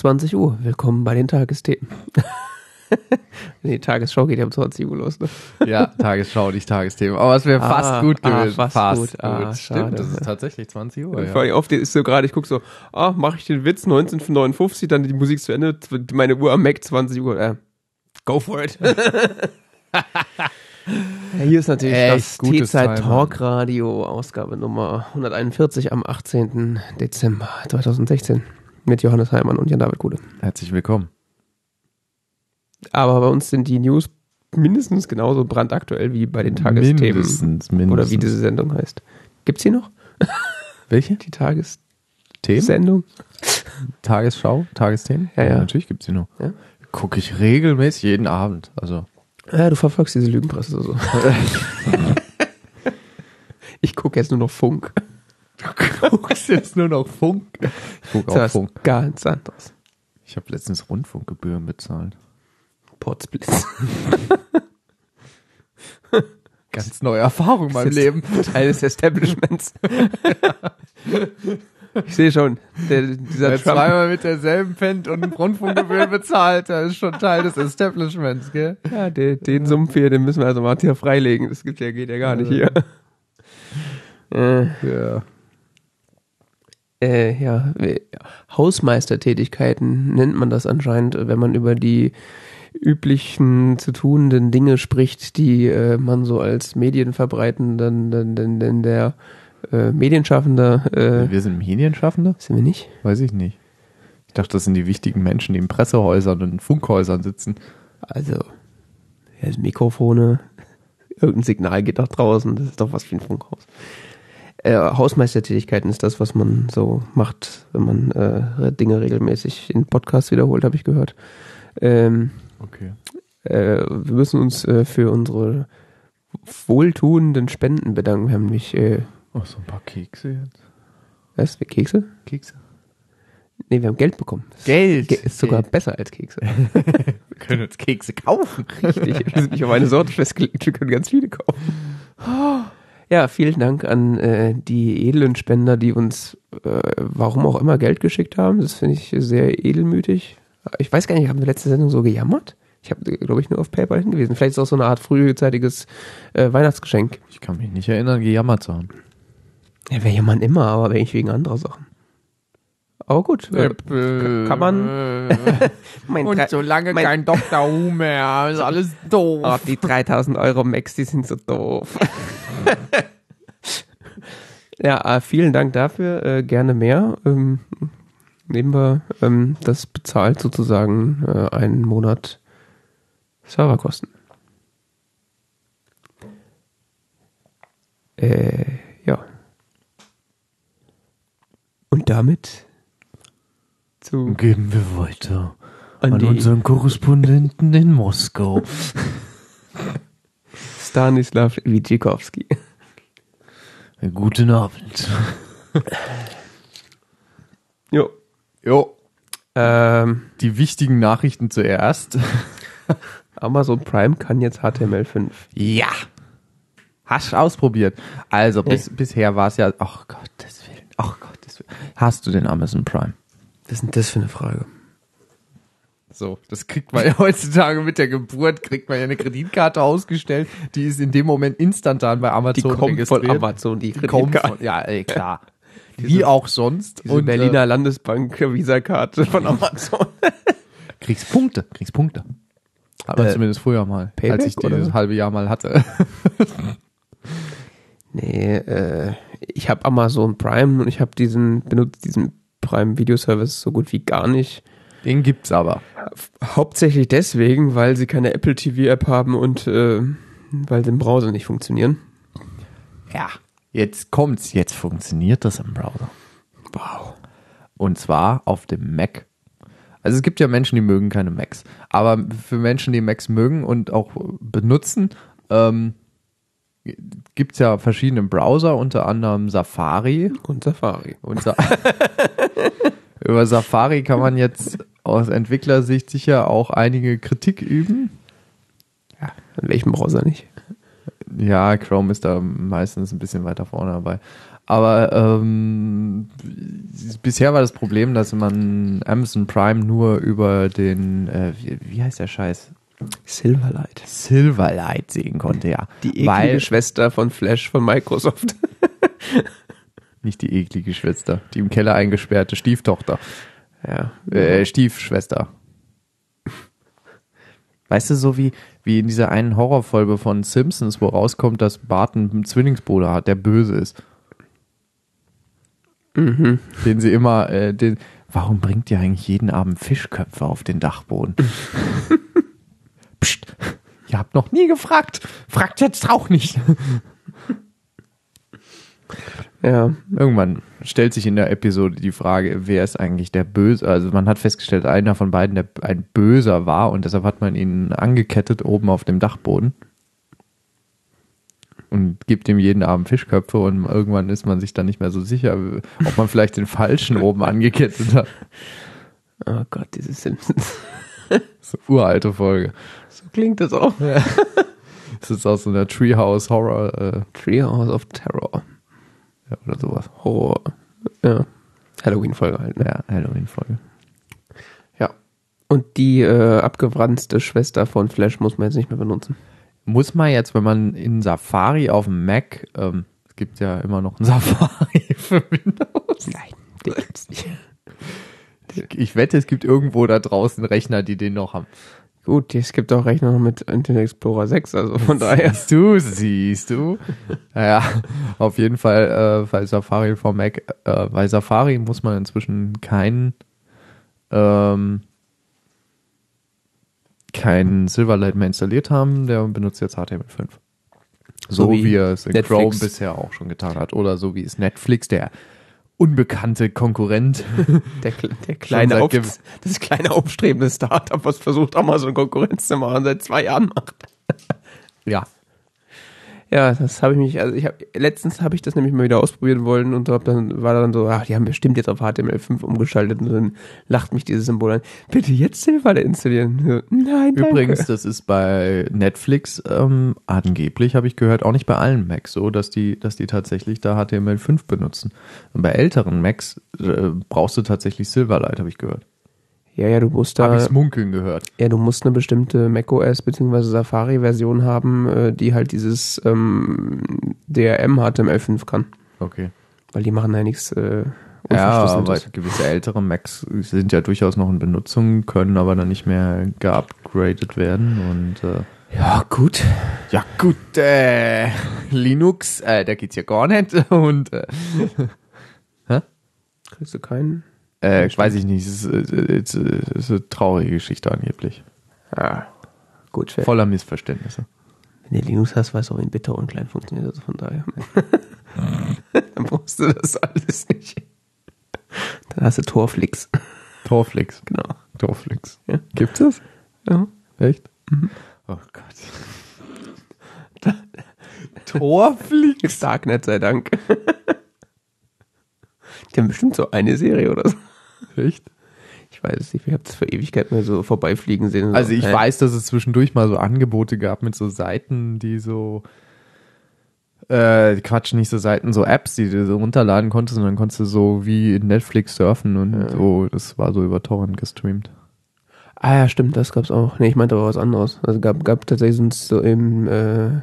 Es ist 20 Uhr. Willkommen bei den Tagesthemen. die Tagesschau geht ja um 20 Uhr los. Ne? Ja, Tagesschau, nicht Tagesthemen. Aber es wäre fast Ah, gut ah, gewesen. fast fast gut. gut. Ah, schade. Stimmt, das ist tatsächlich 20 Uhr. Vor allem oft ist so gerade, ich gucke so, ah, mache ich den Witz 1959, dann die Musik zu Ende, meine Uhr am Mac 20 Uhr. Äh, go for it. ja, hier ist natürlich Echt das gutes T-Zeit Timing. Talk Radio, Ausgabe Nummer 141 am 18. Dezember 2016 mit Johannes Heimann und Jan-David Gude. Herzlich willkommen. Aber bei uns sind die News mindestens genauso brandaktuell wie bei den Tagesthemen. Mindestens, mindestens. Oder wie diese Sendung heißt. Gibt's die noch? Welche? Die Tagessendung? Themen? Tagesschau? Tagesthemen? Ja, ja. Natürlich gibt es die noch. Ja. Gucke ich regelmäßig jeden Abend. Also. Ja, du verfolgst diese Lügenpresse so. ich gucke jetzt nur noch Funk. Du guckst jetzt nur noch Funk. Ich auch Das ist Funk. ganz anderes. Ich habe letztens Rundfunkgebühren bezahlt. Potsblitz. Ganz neue Erfahrung in meinem Leben. Teil des Establishments. ich sehe schon, der, dieser Wer Trump. zweimal mit derselben pennt und Rundfunkgebühren bezahlt, der ist schon Teil des Establishments, gell? Ja, den, den Sumpf hier, den müssen wir also mal hier freilegen. Das gibt ja, geht ja gar nicht hier. Äh, Ja. Äh, ja, Hausmeistertätigkeiten nennt man das anscheinend, wenn man über die üblichen zu tunenden Dinge spricht, die äh, man so als Medienverbreitenden, denn, denn, denn der äh, Medienschaffender, äh, Wir sind Medienschaffende? sind wir nicht? Weiß ich nicht. Ich dachte, das sind die wichtigen Menschen, die in Pressehäusern und Funkhäusern sitzen. Also, ja, Mikrofone, irgendein Signal geht nach draußen, das ist doch was wie ein Funkhaus. Äh, Hausmeistertätigkeiten ist das, was man so macht, wenn man äh, Dinge regelmäßig in Podcasts wiederholt, habe ich gehört. Ähm, Okay. äh, wir müssen uns äh, für unsere wohltuenden Spenden bedanken. Wir haben nämlich, Oh, so ein paar Kekse jetzt. was, Kekse? Kekse? Nee, wir haben Geld bekommen. Geld. Ge ist sogar besser als Kekse. Wir können uns Kekse kaufen. Richtig, wir sind nicht auf eine Sorte festgelegt, wir können ganz viele kaufen. Ja, vielen Dank an äh, die edlen Spender, die uns, äh, warum auch immer, Geld geschickt haben. Das finde ich sehr edelmütig. Ich weiß gar nicht, haben wir letzte Sendung so gejammert? Ich habe, glaube ich, nur auf PayPal hingewiesen. Vielleicht ist es auch so eine Art frühzeitiges äh, Weihnachtsgeschenk. Ich kann mich nicht erinnern, gejammert zu haben. Ja, wäre jammern immer, aber eigentlich wegen anderer Sachen. Aber gut, äh, kann man- mein und solange mein- kein Dr. Who mehr, ist alles doof. Oh, die 3000 Euro Max, die sind so doof. ja, äh, vielen Dank dafür. Äh, gerne mehr. Ähm, nehmen wir ähm, das bezahlt sozusagen äh, einen Monat Serverkosten. Äh, ja. Und damit zu Geben wir weiter an, an unseren Korrespondenten in Moskau. Stanislav Witschikowski. Guten Abend. Jo. Jo. Ähm, Die wichtigen Nachrichten zuerst. Amazon Prime kann jetzt HTML5. Ja. Hast du ausprobiert? Also, bis, bisher war es ja, ach Gottes Willen, ach Gottes Willen. Hast du den Amazon Prime? Was ist denn das für eine Frage? So, das kriegt man ja heutzutage mit der Geburt, kriegt man ja eine Kreditkarte ausgestellt, die ist in dem Moment instantan bei Die Amazon kommt registriert. von Amazon, die Die kommt von, ja, ey, klar. Wie auch sonst. Diese Und, Berliner Landesbank Visa-Karte von Amazon. Äh, kriegst Punkte, kriegst Punkte. Hat man Äh, zumindest früher mal, Payback, als ich dieses halbe Jahr mal hatte. nee, äh, ich habe Amazon Prime und ich habe diesen, benutze diesen Prime Video Service so gut wie gar nicht. Den gibt's aber. Hauptsächlich deswegen, weil sie keine Apple TV App haben und äh, weil sie im Browser nicht funktionieren. Ja. Jetzt kommt's, jetzt funktioniert das im Browser. Wow. Und zwar auf dem Mac. Also es gibt ja Menschen, die mögen keine Macs. Aber für Menschen, die Macs mögen und auch benutzen, ähm, gibt es ja verschiedene Browser, unter anderem Safari. Und Safari. Und Sa Über Safari kann man jetzt aus Entwicklersicht sicher auch einige Kritik üben. Ja, in welchem Browser nicht? Ja, Chrome ist da meistens ein bisschen weiter vorne dabei. Aber ähm, bisher war das Problem, dass man Amazon Prime nur über den, äh, wie, wie heißt der Scheiß? Silverlight. Silverlight sehen konnte, ja. Die eklige Weil, Schwester von Flash von Microsoft. nicht die eklige Schwester, die im Keller eingesperrte Stieftochter, ja. äh, Stiefschwester. Weißt du, so wie, wie in dieser einen Horrorfolge von Simpsons, wo rauskommt, dass Bart einen Zwillingsbruder hat, der böse ist. Den sie immer, äh, den, warum bringt ihr eigentlich jeden Abend Fischköpfe auf den Dachboden? Psst, ihr habt noch nie gefragt. Fragt jetzt auch nicht. Ja. Irgendwann stellt sich in der Episode die Frage, wer ist eigentlich der Böse? Also man hat festgestellt, einer von beiden der ein Böser war und deshalb hat man ihn angekettet oben auf dem Dachboden und gibt ihm jeden Abend Fischköpfe und irgendwann ist man sich dann nicht mehr so sicher, ob man vielleicht den falschen oben angekettet hat. Oh Gott, diese Simpsons. Eine uralte Folge. So klingt das auch. Das ist aus so einer Treehouse Horror äh, Treehouse of Terror. Ja, oder sowas. Horror. Ja. Halloween-Folge halt. Ne? Ja, Halloween-Folge. Ja. Und die äh, abgewranzte Schwester von Flash muss man jetzt nicht mehr benutzen. Muss man jetzt, wenn man in Safari auf dem Mac, ähm, es gibt ja immer noch ein Safari für Windows. Nein, den gibt's nicht. Ich wette, es gibt irgendwo da draußen Rechner, die den noch haben. Gut, es gibt auch Rechner mit Internet Explorer 6, also von daher. Siehst du, siehst du. Ja, auf jeden Fall äh, bei Safari for Mac. Äh, bei Safari muss man inzwischen kein ähm, kein Silverlight mehr installiert haben. Der benutzt jetzt HTML5. So, So wie wie, er es in Netflix. Chrome bisher auch schon getan hat. Oder so wie es Netflix, der unbekannte Konkurrent. Der, der kleine auf, das kleine aufstrebende Startup, was versucht, Amazon Konkurrenz zu machen, seit zwei Jahren macht. ja. Ja, das habe ich mich, also ich habe letztens habe ich das nämlich mal wieder ausprobieren wollen und hab dann war dann so, ach, die haben bestimmt jetzt auf HTML5 umgeschaltet und dann lacht mich dieses Symbol an. Bitte jetzt Silverlight installieren. Nein, danke. Übrigens, das ist bei Netflix ähm, angeblich, habe ich gehört, auch nicht bei allen Macs so, dass die, dass die tatsächlich da HTML5 benutzen. Und bei älteren Macs äh, brauchst du tatsächlich Silverlight, habe ich gehört. Ja, ja, du musst Habe da, ich munkeln gehört. ja, du musst eine bestimmte macOS bzw. Safari-Version haben, äh, die halt dieses ähm, DRM HTML5 kann. Okay. Weil die machen ja nichts äh, Ja, aber gewisse ältere Macs sind ja durchaus noch in Benutzung, können aber dann nicht mehr geupgradet werden und äh, Ja, gut. ja gut, äh, Linux, äh, da geht's ja gar nicht und äh, Kriegst du keinen? Äh, weiß ich nicht, es ist, äh, es ist, es eine traurige Geschichte angeblich. Ja. Gut, fair. Voller Missverständnisse. Wenn du Linux hast, weißt du auch, in Bitter und klein funktioniert, also von daher. Dann brauchst du das alles nicht. Dann hast du Torflix. Torflix. Genau. Torflix. Ja. Gibt's das? Ja. Echt? Oh Gott. Torflix? Darknet sei Dank. Die haben bestimmt so eine Serie oder so. Echt? Ich weiß es nicht, ich habe das vor Ewigkeit mal so vorbeifliegen sehen. Also so, ich hä? weiß, dass es zwischendurch mal so Angebote gab mit so Seiten, die so äh, Quatsch, nicht so Seiten, so Apps, die du so runterladen konntest und dann konntest du so wie in Netflix surfen und so, das war so über Torrent gestreamt. Ah ja, stimmt, das gab's auch. Nee, ich meinte aber was anderes. Also gab, gab tatsächlich so im, äh,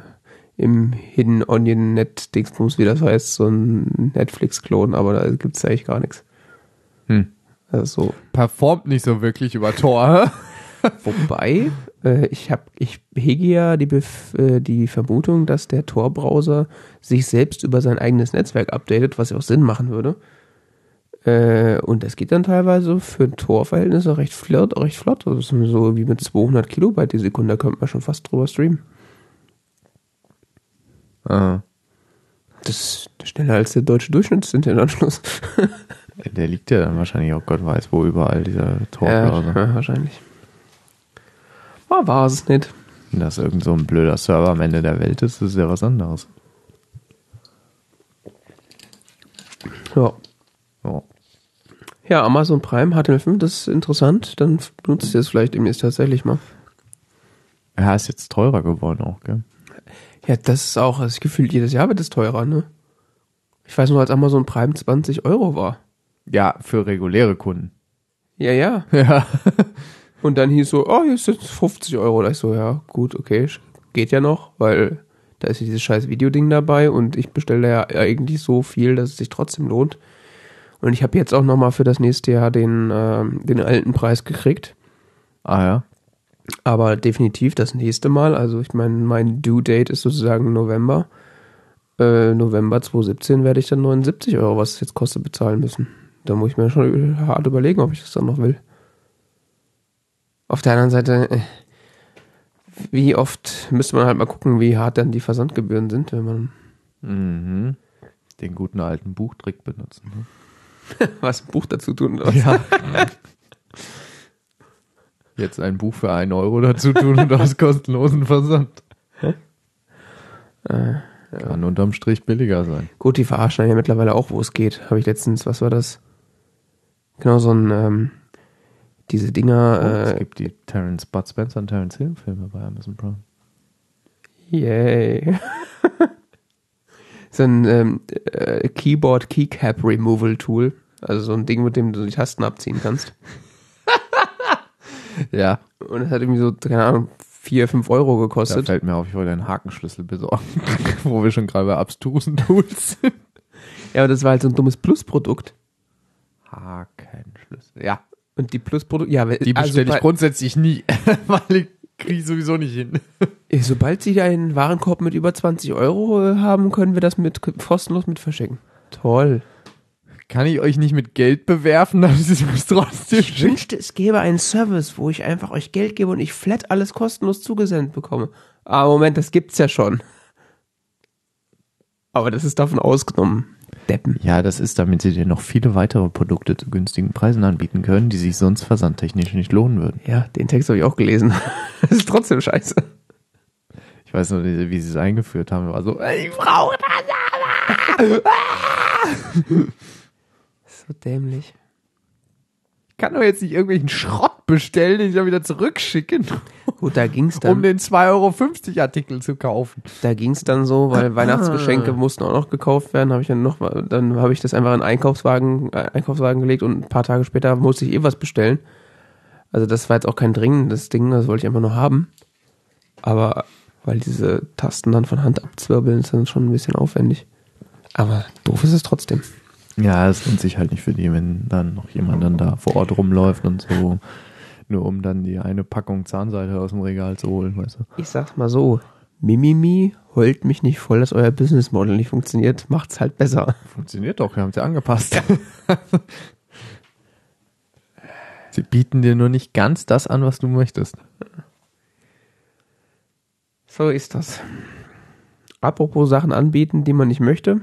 im Hidden Onion Net Dingsbums, wie das heißt, so ein Netflix-Klon, aber da gibt's eigentlich gar nichts. Hm. Also so. Performt nicht so wirklich über Tor. Wobei, äh, ich hab, ich hege ja die, Bef äh, die Vermutung, dass der Tor-Browser sich selbst über sein eigenes Netzwerk updatet, was ja auch Sinn machen würde. Äh, und das geht dann teilweise für Tor-Verhältnisse recht flott, recht flott. Also das ist so wie mit 200 Kilobyte die Sekunde, da könnte man schon fast drüber streamen. ah, Das ist schneller als der deutsche Durchschnittsinternetanschluss. der liegt ja dann wahrscheinlich auch Gott weiß wo überall, dieser Tor-Browser. ja, wahrscheinlich. War war es nicht. Wenn das irgend so ein blöder Server am Ende der Welt ist, ist ja was anderes. Ja. Oh. Ja, Amazon Prime HTML5, das ist interessant. Dann benutzt ihr es vielleicht demnächst tatsächlich mal. Ja, ist jetzt teurer geworden auch, gell? Ja, das ist auch, also gefühlt jedes Jahr wird es teurer, ne? Ich weiß nur, als Amazon Prime 20 Euro war. Ja, für reguläre Kunden. Ja, ja. Ja. Und dann hieß so, oh, hier sind 50 Euro. Da ich so, ja, gut, okay, geht ja noch, weil da ist ja dieses scheiß Videoding dabei und ich bestelle ja eigentlich so viel, dass es sich trotzdem lohnt. Und ich habe jetzt auch nochmal für das nächste Jahr den, ähm, den alten Preis gekriegt. Ah ja. Aber definitiv das nächste Mal. Also ich meine, mein Due Date ist sozusagen November. Äh, November 2017 werde ich dann 79 Euro, was es jetzt kostet, bezahlen müssen. Da muss ich mir schon hart überlegen, ob ich das dann noch will. Auf der anderen Seite, äh, wie oft müsste man halt mal gucken, wie hart dann die Versandgebühren sind, wenn man Mhm. Den guten alten Buchtrick benutzen. Ne? was im Buch dazu tun oder? Ja. Jetzt ein Buch für einen Euro dazu tun und aus kostenlosen Versand. Kann unterm Strich billiger sein. Gut, die verarschen ja mittlerweile auch, wo es geht. Habe ich letztens, was war das? Genau, so ein, ähm, diese Dinger, Oh, es äh, gibt die Terence Bud Spencer und Terence Hill Filme bei Amazon Prime. Yay. so ein ähm, äh, Keyboard Keycap Removal Tool. Also so ein Ding, mit dem du die Tasten abziehen kannst. Ja, Und es hat irgendwie so, keine Ahnung, 4, 5 Euro da gekostet. fällt mir auf, ich wollte einen Hakenschlüssel besorgen, wo wir schon gerade bei abstrusen Tools sind. Ja, aber das war halt so ein dummes Plus-Produkt. Hakenschlüssel. Ja, Und die Plus-Produkte, ja, die bestelle also ich grundsätzlich nie, weil ich kriege ich sowieso nicht hin. sobald sie einen Warenkorb mit über 20 Euro äh, haben, können wir das mit kostenlos mit verschicken. Toll. Kann ich euch nicht mit Geld bewerfen, dann ist es trotzdem Ich wünschte, es gäbe einen Service, wo ich einfach euch Geld gebe und ich flat alles kostenlos zugesendet bekomme. Ah, Moment, das gibt's ja schon. Aber das ist davon ausgenommen. Deppen. Ja, das ist, damit sie dir noch viele weitere Produkte zu günstigen Preisen anbieten können, die sich sonst versandtechnisch nicht lohnen würden. Ja, den Text habe ich auch gelesen. Das ist trotzdem scheiße. Ich weiß nur, wie, wie sie es eingeführt haben. War so, ich brauche das. So dämlich. Ich kann doch jetzt nicht irgendwelchen Schrott bestellen, den ich dann wieder zurückschicken, Gut, da ging's um dann. den 2,50 Euro Artikel zu kaufen. Da ging's dann so, weil Weihnachtsgeschenke mussten auch noch gekauft werden. Habe ich dann noch, mal- dann habe ich das einfach in einen Einkaufswagen, äh, Einkaufswagen gelegt und ein paar Tage später musste ich eh was bestellen. Also das war jetzt auch kein dringendes Ding, das wollte ich einfach nur haben. Aber weil diese Tasten dann von Hand abzwirbeln, ist dann schon ein bisschen aufwendig. Aber doof ist es trotzdem. Ja, es lohnt sich halt nicht für die, wenn dann noch jemand dann da vor Ort rumläuft und so, nur um dann die eine Packung Zahnseide aus dem Regal zu holen, weißt du. Ich sag's mal so, Mimimi, heult mich nicht voll, dass euer Business Model nicht funktioniert, macht's halt besser. Funktioniert doch, wir haben es ja angepasst. Sie bieten dir nur nicht ganz das an, was du möchtest. So ist das. Apropos Sachen anbieten, die man nicht möchte.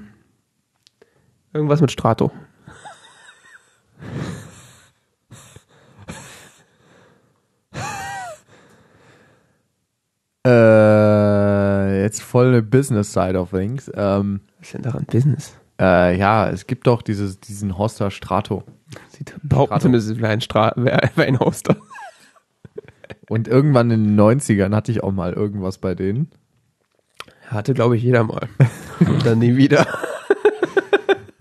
Irgendwas mit Strato. Äh, jetzt voll eine Business Side of Things. Ähm, Was ist denn daran Business? äh, ja, es gibt doch dieses, diesen Hoster Strato. Sieht behaupten ein, Stra wie ein Hoster. Und irgendwann in den 90ern hatte ich auch mal irgendwas bei denen. Hatte, glaube ich, jeder mal. Und dann nie wieder.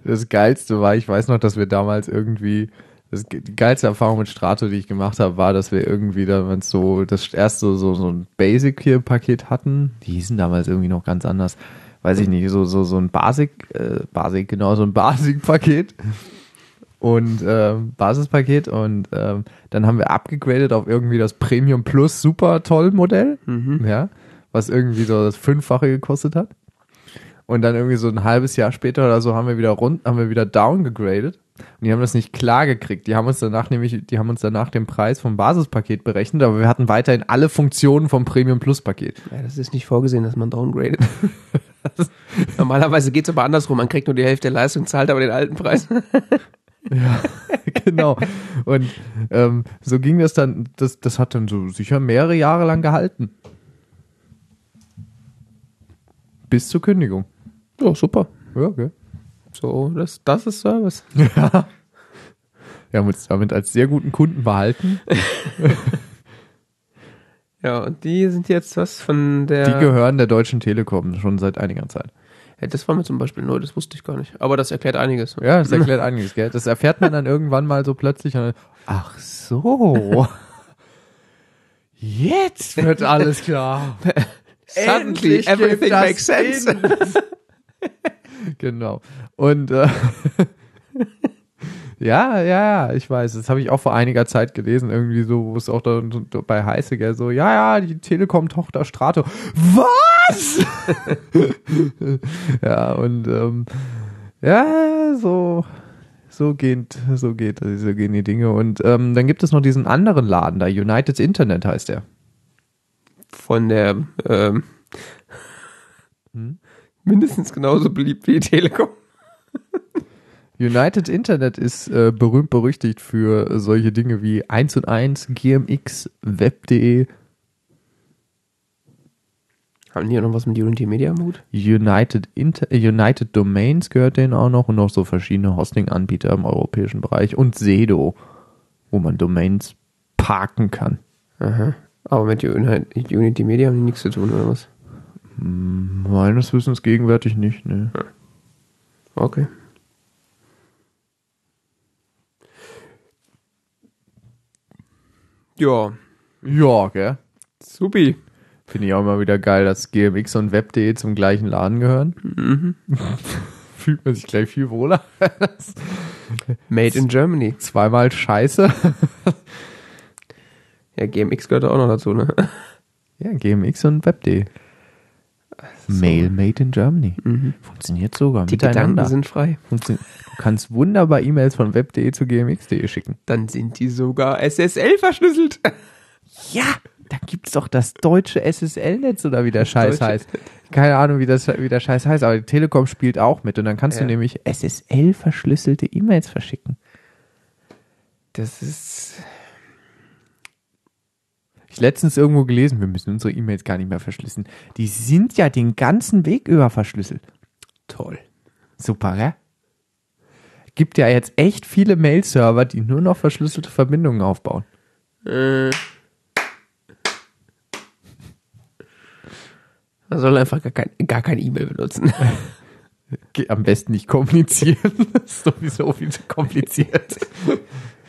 Das Geilste war, ich weiß noch, dass wir damals irgendwie, das, die geilste Erfahrung mit Strato, die ich gemacht habe, war, dass wir irgendwie damals so, das erste so, so ein Basic hier Paket hatten. Die hießen damals irgendwie noch ganz anders. Weiß ich nicht, so, so, so ein Basic, äh, Basic, genau, so ein Basic-Paket. Und ähm, Basispaket und ähm, dann haben wir abgegradet auf irgendwie das Premium Plus Super Toll Modell, ja, was irgendwie so das Fünffache gekostet hat. Und dann irgendwie so ein halbes Jahr später oder so haben wir wieder rund, haben wir wieder downgegradet. Und die haben das nicht klar gekriegt. Die haben uns danach nämlich, die haben uns danach den Preis vom Basispaket berechnet, aber wir hatten weiterhin alle Funktionen vom Premium Plus Paket. Ja, das ist nicht vorgesehen, dass man downgradet. Normalerweise geht's aber andersrum. Man kriegt nur die Hälfte der Leistung, zahlt aber den alten Preis. genau. Und ähm, so ging das dann, das, das hat dann so sicher mehrere Jahre lang gehalten. Bis zur Kündigung. Ja, super. Ja, okay. So, das, das ist Service. Wir haben uns damit als sehr guten Kunden behalten. Ja, und die sind jetzt was von der. Die gehören der Deutschen Telekom schon seit einiger Zeit. Ja, das war mir zum Beispiel neu, das wusste ich gar nicht. Aber das erklärt einiges. Ja, das erklärt einiges, gell? Das erfährt man dann irgendwann mal so plötzlich. Dann, ach so. Jetzt wird alles klar. Suddenly Endlich everything makes sense. Genau. Und äh, ja, ja, ja, ich weiß. Das habe ich auch vor einiger Zeit gelesen, irgendwie so, wo es auch da, da bei heiße, gell, so, ja, ja, die Telekom-Tochter Strato. Was? ja, und ähm, ja, so, so geht, so geht, so gehen die Dinge. Und ähm, dann gibt es noch diesen anderen Laden da, United Internet heißt der. Von der ähm, Hm? Mindestens genauso beliebt wie die Telekom. United Internet ist äh, berühmt berüchtigt für solche Dinge wie 1 und 1, GMX, Web.de, Haben die auch noch was mit Unity Media am Hut? United, Inter United Domains gehört denen auch noch und noch so verschiedene Hosting-Anbieter im europäischen Bereich und Sedo, wo man Domains parken kann. Aha. Aber mit Uni- Unity Media haben die nichts zu tun, oder was? Meines Wissens gegenwärtig nicht, ne. Okay. Ja, Ja, gell? supi. Finde ich auch immer wieder geil, dass GMX und Web.de zum gleichen Laden gehören. Fühlt man sich gleich viel wohler. Made in Germany. Zweimal scheiße. Ja, GMX gehört auch noch dazu, ne? Ja, GMX und Web.de. Mail made in Germany. Mhm. Funktioniert sogar Die. Gedanken sind frei. Funktioniert. Du kannst wunderbar E-Mails von web.de zu gmx.de schicken. Dann sind die sogar SSL verschlüsselt. Ja, da gibt's doch das deutsche SSL-Netz oder wie der Scheiß deutsche- heißt. Keine Ahnung, wie, das, wie der Scheiß heißt, aber die Telekom spielt auch mit und dann kannst du Ja. nämlich SSL-verschlüsselte E-Mails verschicken. Das ist. Ich letztens irgendwo gelesen, wir müssen unsere E-Mails gar nicht mehr verschlüsseln. Die sind ja den ganzen Weg über verschlüsselt. Toll. Super, gell? Gibt ja jetzt echt viele Mail-Server, die nur noch verschlüsselte Verbindungen aufbauen. Äh. Man soll einfach gar kein, gar keine E-Mail benutzen. Am besten nicht kommunizieren. Das ist sowieso viel zu kompliziert.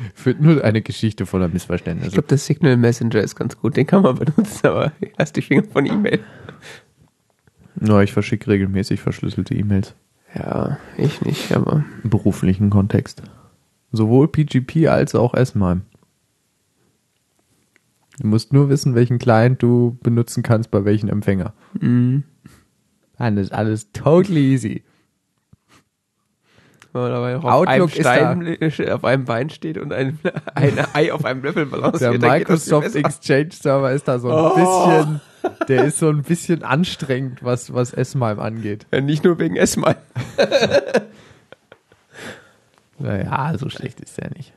Führt nur eine Geschichte voller Ich Missverständnisse. glaube, der Signal Messenger ist ganz gut. Den kann man benutzen, aber erst die Finger von E-Mail. Ja, ich verschicke regelmäßig verschlüsselte E-Mails. Ja, ich nicht, aber. Im beruflichen Kontext. Sowohl PGP als auch S-MIME. Du musst nur wissen, welchen Client du benutzen kannst bei welchem Empfänger. Mhm. Dann ist alles totally easy. Wenn man dabei auch auf einem, Outlook ist da- Stein, auf einem Bein steht und ein, ein Ei auf einem Löffel balanciert. Der Microsoft. Exchange Server ist da so ein Oh. bisschen, der ist so ein bisschen anstrengend, was, was S-MIME angeht. Ja, nicht nur wegen S-MIME. Naja, so schlecht ist der nicht.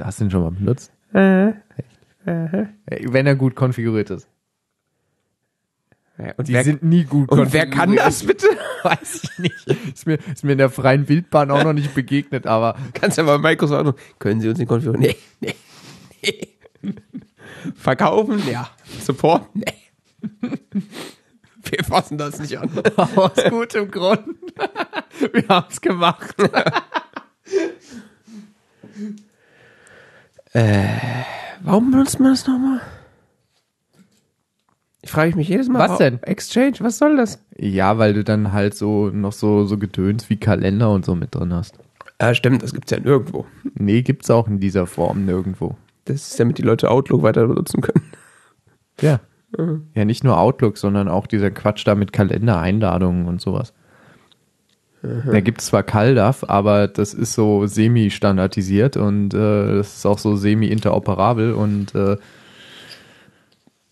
Hast du den schon mal benutzt? Äh, Wenn er gut konfiguriert ist. Ja, und Die wer, sind nie gut und wer kann das bitte? Weiß ich nicht. Ist mir, ist mir in der freien Wildbahn auch noch nicht begegnet, aber Kannst ja mal Microsoft anrufen. Können Sie uns den konfigurieren? Nee, nee, nee. Verkaufen? Ja. Support? Nee. Wir fassen das nicht an. aus gutem Grund. Wir haben es gemacht. Warum benutzt man das nochmal? Ich frage mich jedes Mal. Was wa- denn? Exchange, was soll das? Ja, weil du dann halt so noch so, so Gedöns wie Kalender und so mit drin hast. Ja, stimmt, das gibt's ja nirgendwo. Nee, gibt's auch in dieser Form nirgendwo. Das ist damit die Leute Outlook weiter benutzen können. Ja. Ja, nicht nur Outlook, sondern auch dieser Quatsch da mit Kalendereinladungen und sowas. Da gibt's zwar CalDAV, aber das ist so semi-standardisiert und äh, das ist auch so semi-interoperabel und äh,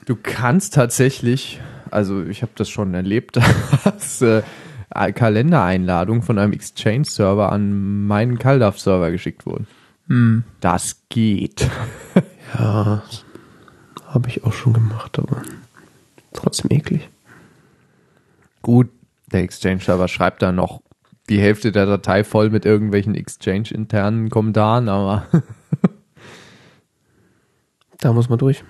du kannst tatsächlich, also ich habe das schon erlebt, dass äh, Kalendereinladungen von einem Exchange-Server an meinen CalDAV-Server geschickt wurden. Das geht. Ja, habe ich auch schon gemacht, aber trotzdem eklig. Gut, der Exchange-Server schreibt da noch die Hälfte der Datei voll mit irgendwelchen Exchange-internen Kommentaren, aber Da muss man durch.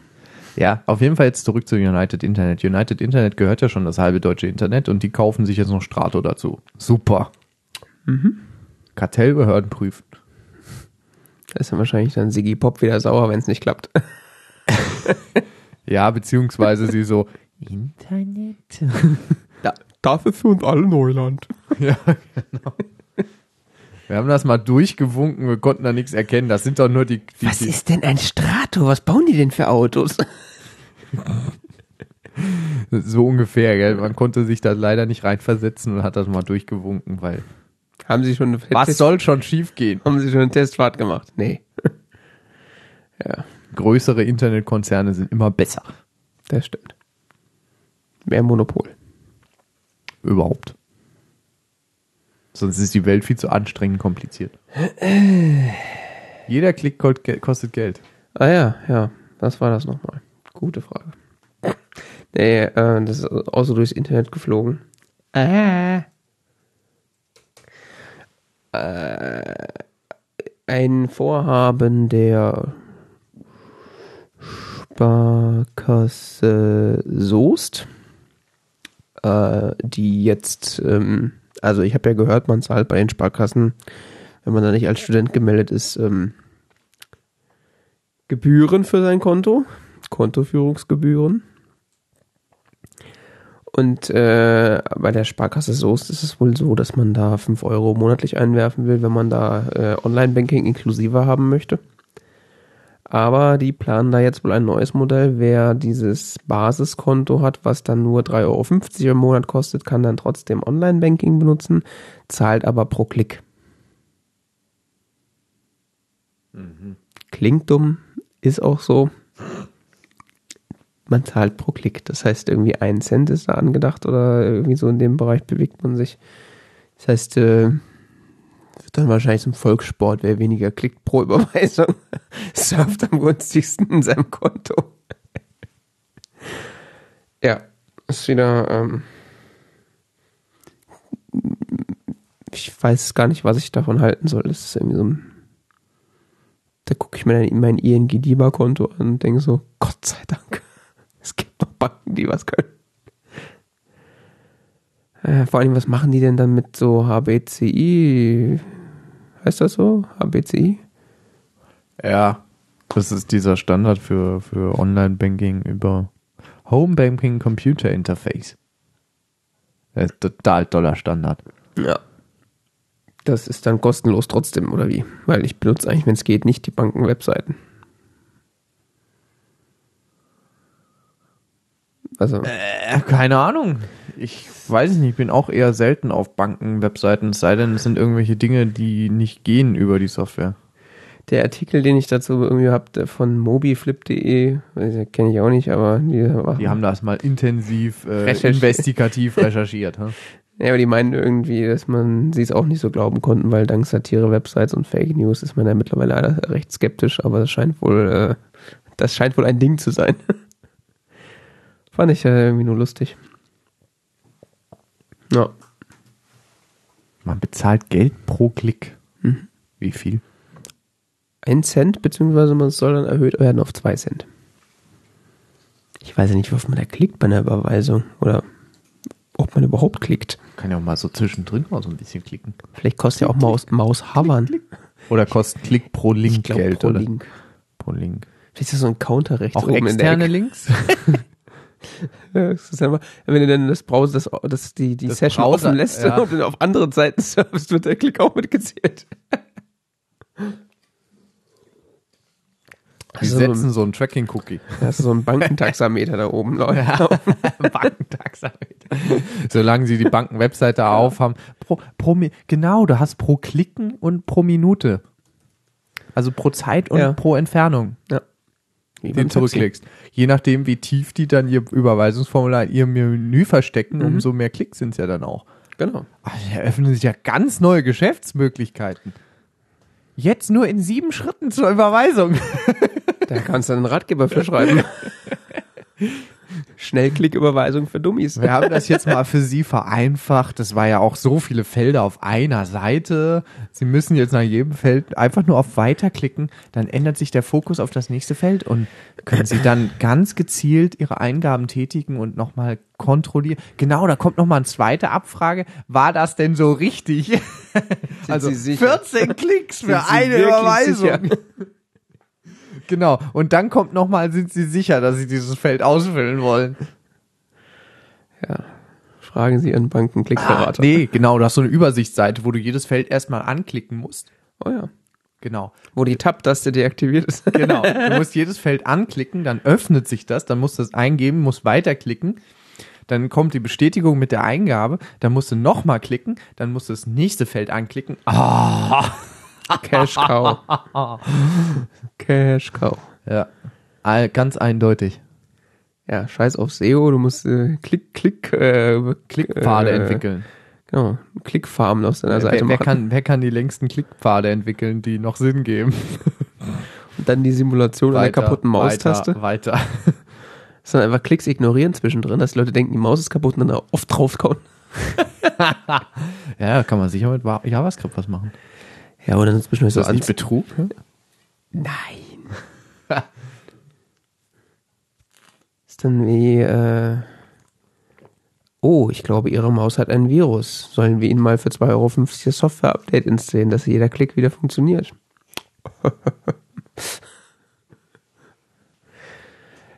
Ja, auf jeden Fall jetzt zurück zu United Internet. United Internet gehört ja schon das halbe deutsche Internet und die kaufen sich jetzt noch Strato dazu. Super. Kartellbehörden prüfen. Da ist dann wahrscheinlich dann Siggy Pop wieder sauer, wenn es nicht klappt. Ja, beziehungsweise sie so, Internet? Da, dafür für uns alle Neuland. ja, genau. Wir haben das mal durchgewunken, wir konnten da nichts erkennen. Das sind doch nur die, die, Was ist denn ein Strato? Was bauen die denn für Autos? so ungefähr, gell? Man konnte sich da leider nicht reinversetzen und hat das mal durchgewunken, weil Haben Sie schon eine was Test- soll schon schiefgehen? Haben Sie schon eine Testfahrt gemacht? Nee. ja, Größere Internetkonzerne sind immer besser. das stimmt. Mehr Monopol. Überhaupt. Sonst ist die Welt viel zu anstrengend kompliziert. Jeder Klick ko- kostet Geld. Ah ja, ja. Was war das nochmal? Gute Frage. Nee, äh, das ist auch so durchs Internet geflogen. Äh. Äh, ein Vorhaben der Sparkasse Soest, äh, die jetzt, ähm, also ich habe ja gehört, man zahlt bei den Sparkassen, wenn man da nicht als Student gemeldet ist, ähm, Gebühren für sein Konto, Kontoführungsgebühren. Und äh, bei der Sparkasse Soest ist es wohl so, dass man da 5 Euro monatlich einwerfen will, wenn man da äh, Online-Banking inklusive haben möchte. Aber die planen da jetzt wohl ein neues Modell. Wer dieses Basiskonto hat, was dann nur 3,50 Euro im Monat kostet, kann dann trotzdem Online-Banking benutzen, zahlt aber pro Klick. Klingt dumm, ist auch so. Man zahlt pro Klick. Das heißt, irgendwie ein Cent ist da angedacht oder irgendwie so in dem Bereich bewegt man sich. Das heißt, äh, wird dann wahrscheinlich zum Volkssport, wer weniger klickt pro Überweisung, surft am günstigsten in seinem Konto. ja, ist wieder. Ähm, ich weiß gar nicht, was ich davon halten soll. Das ist irgendwie so ein da gucke ich mir dann mein ING DIBA-Konto an und denke so, Gott sei Dank, Banken, die was können. Äh, vor allem, was machen die denn dann mit so HBCI? Heißt das so? HBCI? Ja. Das ist dieser Standard für, für Online-Banking über Home Banking Computer Interface. Das ist total toller Standard. Ja. Das ist dann kostenlos trotzdem, oder wie? Weil ich benutze eigentlich, wenn es geht, nicht die Banken-Webseiten. Also, Äh, keine Ahnung. Ich weiß nicht, ich bin auch eher selten auf Banken-Webseiten, es sei denn, es sind irgendwelche Dinge, die nicht gehen über die Software. der Artikel, den ich dazu irgendwie habe, von mobiflip.de, kenne ich auch nicht, aber die, Die haben das mal intensiv, äh, Recherchiert. investigativ recherchiert. hm? Ja, aber die meinen irgendwie, dass man sie es auch nicht so glauben konnten, weil dank Satire-Websites und Fake News ist man ja mittlerweile recht skeptisch, aber das scheint wohl, äh, das scheint wohl ein Ding zu sein. Fand ich äh, irgendwie nur lustig. Ja, Man bezahlt Geld pro Klick. Mhm. Wie viel? ein Cent, beziehungsweise man soll dann erhöht werden auf zwei Cent. Ich weiß ja nicht, worauf man da klickt bei einer Überweisung oder ob man überhaupt klickt. Kann ja auch mal so zwischendrin mal so ein bisschen klicken. Vielleicht kostet ja auch Maus, Maus hovern. Oder kostet Klick pro Link glaub, Geld, pro oder? Link. Pro Link. Vielleicht ist das so ein Counter rechts Auch oben in der externe. Links? Ja, wenn du dann das Browser, das, das die, die Das Session Browser, offen lässt ja. und dann auf anderen Seiten surfst, wird der Klick auch mitgezählt. Die Also, setzen so einen Tracking-Cookie. Das ist so ein Bankentaxameter da oben. Leute. Bankentaxameter. Solange sie die Banken-Webseite aufhaben. Pro, pro, genau, du hast pro Klicken und pro Minute. Also pro Zeit und Ja. pro Entfernung, Ja. Den zurückklickst. Je nachdem, wie tief die dann ihr Überweisungsformular in ihrem Menü verstecken, umso mehr Klicks sind es ja dann auch. Genau. Ach, da eröffnen sich ja ganz neue Geschäftsmöglichkeiten. Jetzt nur in sieben Schritten zur Überweisung. Da kannst du einen Ratgeber für schreiben. Schnellklicküberweisung für Dummies. Wir haben das jetzt mal für Sie vereinfacht. Das war ja auch so viele Felder auf einer Seite. Sie müssen jetzt nach jedem Feld einfach nur auf Weiter klicken. Dann ändert sich der Fokus auf das nächste Feld und können Sie dann ganz gezielt Ihre Eingaben tätigen und nochmal kontrollieren. Genau, da kommt nochmal eine zweite Abfrage. War das denn so richtig? also Sie sicher? 14 Klicks für eine Überweisung. sicher? Genau. Und dann kommt nochmal, sind Sie sicher, dass Sie dieses Feld ausfüllen wollen? Ja. Fragen Sie Ihren Bankenklickberater. Ah, nee, genau, du hast so eine Übersichtsseite, wo du jedes Feld erstmal anklicken musst. Oh ja. Genau. Wo die Tab-Taste deaktiviert ist. Genau. Du musst jedes Feld anklicken, dann öffnet sich das, dann musst du es eingeben, musst weiterklicken. Dann kommt die Bestätigung mit der Eingabe, dann musst du nochmal klicken, dann musst du das nächste Feld anklicken. Ah, Cash Cow. Cash Cow. ja. All- Ganz eindeutig. Ja, scheiß auf SEO, du musst äh, Klick, Klick, äh, Klickpfade äh, entwickeln. Genau, Klickfarmen aus deiner Seite Wer, wer, machen. kann, wer kann die längsten Klickpfade entwickeln, die noch Sinn geben? Und dann die Simulation einer kaputten Maustaste. Weiter, weiter. Sondern einfach Klicks ignorieren zwischendrin, dass die Leute denken, die Maus ist kaputt und dann oft draufkauen. Ja, kann man sicher mit JavaScript was machen. Ja, oder dann zwischendurch so Ist das nicht Betrug? Nein. ist dann wie, äh, oh, ich glaube, Ihre Maus hat ein Virus. Sollen wir Ihnen mal für 2,50 Euro das Software-Update installieren, dass jeder Klick wieder funktioniert?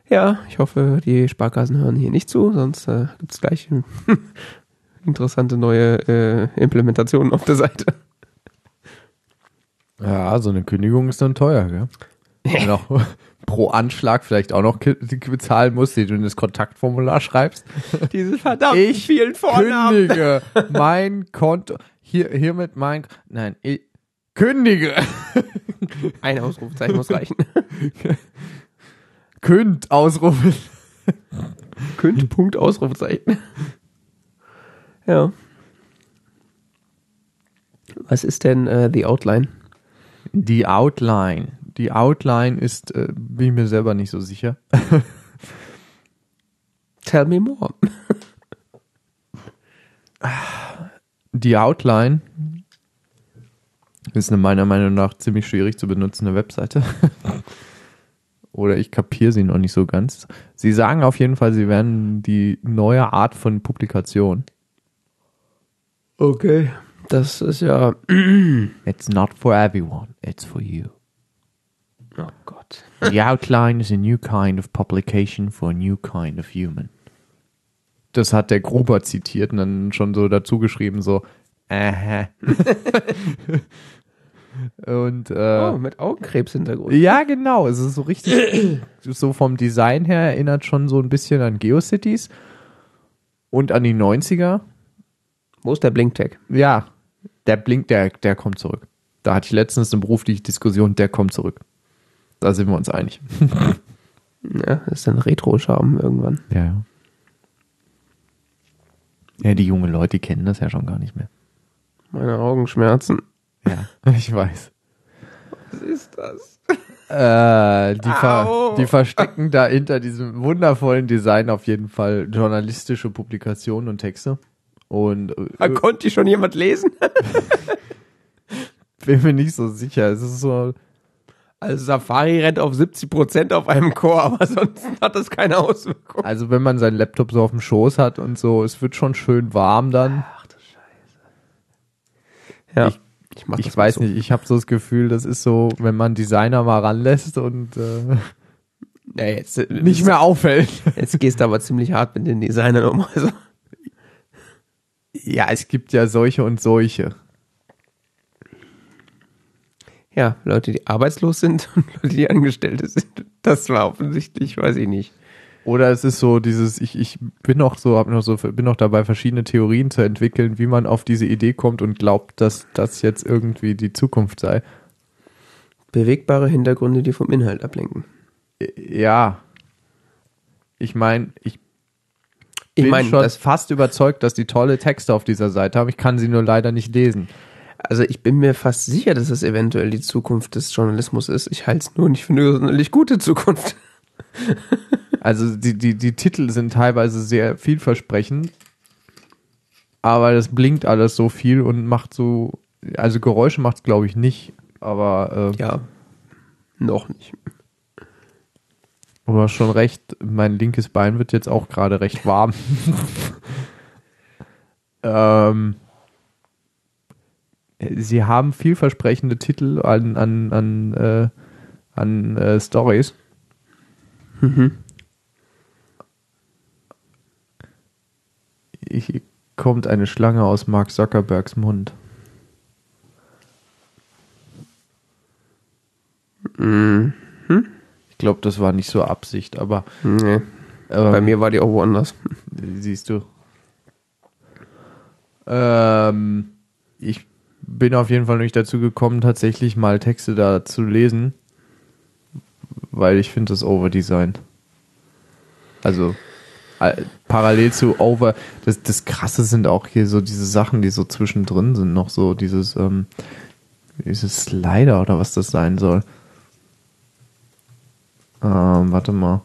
ja, ich hoffe, die Sparkassen hören hier nicht zu, sonst äh, gibt es gleich interessante neue äh, Implementationen auf der Seite. Ja, so eine Kündigung ist dann teuer, gell? Wenn du noch pro Anschlag vielleicht auch noch bezahlen musst, die du in das Kontaktformular schreibst. Diese verdammten Ich vielen Vornamen. Kündige mein Konto. Hier, hiermit mein, nein, ich kündige. Ein Ausrufezeichen muss reichen. Künd, Ausrufe. Künd, Punkt, Ausrufezeichen. Ja. Was ist denn äh, The Outline? Die Outline. Die Outline ist, äh, bin ich mir selber nicht so sicher. Tell me more. Die Outline ist eine meiner Meinung nach ziemlich schwierig zu benutzende Webseite. Oder ich kapiere sie noch nicht so ganz. Sie sagen auf jeden Fall, sie werden die neue Art von Publikation. Okay. Das ist ja. It's not for everyone, it's for you. Oh Gott. The outline is a new kind of publication for a new kind of human. Das hat der Gruber zitiert und dann schon so dazu geschrieben, so, äh. und äh, Oh, mit Augenkrebshintergrund. ja, genau, es ist so richtig, so vom Design her erinnert schon so ein bisschen an GeoCities und an die 90er. Wo ist der Blinktag? Ja, der Blink, der, der kommt zurück. Da hatte ich letztens eine berufliche Diskussion, der kommt zurück. Da sind wir uns einig. Ja, ist ein Retro-Charme irgendwann. Ja, ja. Ja, die jungen Leute kennen das ja schon gar nicht mehr. Meine Augen schmerzen. Ja, ich weiß. Was ist das? Äh, die, ver die verstecken da hinter diesem wundervollen Design auf jeden Fall journalistische Publikationen und Texte. Und äh, konnte die schon jemand lesen? bin mir nicht so sicher. Es ist so, Also Safari rennt auf 70% auf einem Core, aber sonst hat das keine Auswirkung. also wenn man seinen Laptop so auf dem Schoß hat und so, es wird schon schön warm dann. Ach du Scheiße. Ja, Ich- ich, mach Ich weiß so. nicht, ich habe so das Gefühl, das ist so, wenn man Designer mal ranlässt und äh, Ja, jetzt, äh, nicht mehr auffällt. Jetzt gehst du aber ziemlich hart mit den Designern um. Also. Ja, es gibt ja solche und solche. Ja, Leute, die arbeitslos sind und Leute, die Angestellte sind. Das war offensichtlich, weiß ich nicht. Oder es ist so dieses, ich, ich bin noch so, hab noch so, bin noch dabei, verschiedene Theorien zu entwickeln, wie man auf diese Idee kommt und glaubt, dass das jetzt irgendwie die Zukunft sei. Bewegbare Hintergründe, die vom Inhalt ablenken. Ja. Ich meine, ich Ich bin meine, schon das- fast überzeugt, dass die tolle Texte auf dieser Seite haben. Ich kann sie nur leider nicht lesen. Also ich bin mir fast sicher, dass es eventuell die Zukunft des Journalismus ist. Ich halte es nur nicht für eine sonderlich gute Zukunft. Also die, die, die Titel sind teilweise sehr vielversprechend, aber das blinkt alles so viel und macht so, also Geräusche macht es glaube ich nicht, aber äh, Ja. Noch nicht. Du hast schon recht, mein linkes Bein wird jetzt auch gerade recht warm. ähm, sie haben vielversprechende Titel an, an, an, äh, an äh, Stories. Hier kommt eine Schlange aus Mark Zuckerbergs Mund. Ich glaube, das war nicht so Absicht, aber Nee. aber Bei mir war die auch woanders. siehst du. Ähm, ich bin auf jeden Fall nicht dazu gekommen, tatsächlich mal Texte da zu lesen, weil ich finde das Overdesign. Also äh, parallel zu Over, das, das Krasse sind auch hier so diese Sachen, die so zwischendrin sind, noch so dieses, ähm, dieses Slider oder was das sein soll. Ähm, warte mal.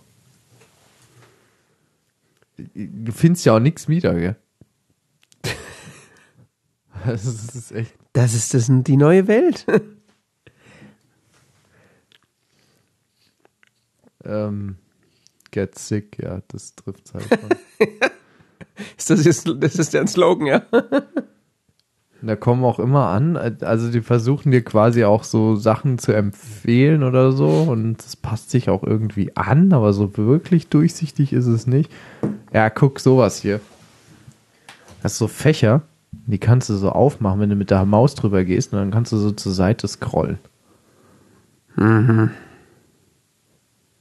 Du findest ja auch nichts wieder, gell? Das ist echt. Das ist das die neue Welt. Ähm, get sick, ja, das trifft halt. Ist das jetzt, das ist der Slogan, ja? Da kommen auch immer an, also die versuchen dir quasi auch so Sachen zu empfehlen oder so und das passt sich auch irgendwie an, aber so wirklich durchsichtig ist es nicht. Ja, guck sowas hier. Das ist so Fächer, die kannst du so aufmachen, wenn du mit der Maus drüber gehst und dann kannst du so zur Seite scrollen.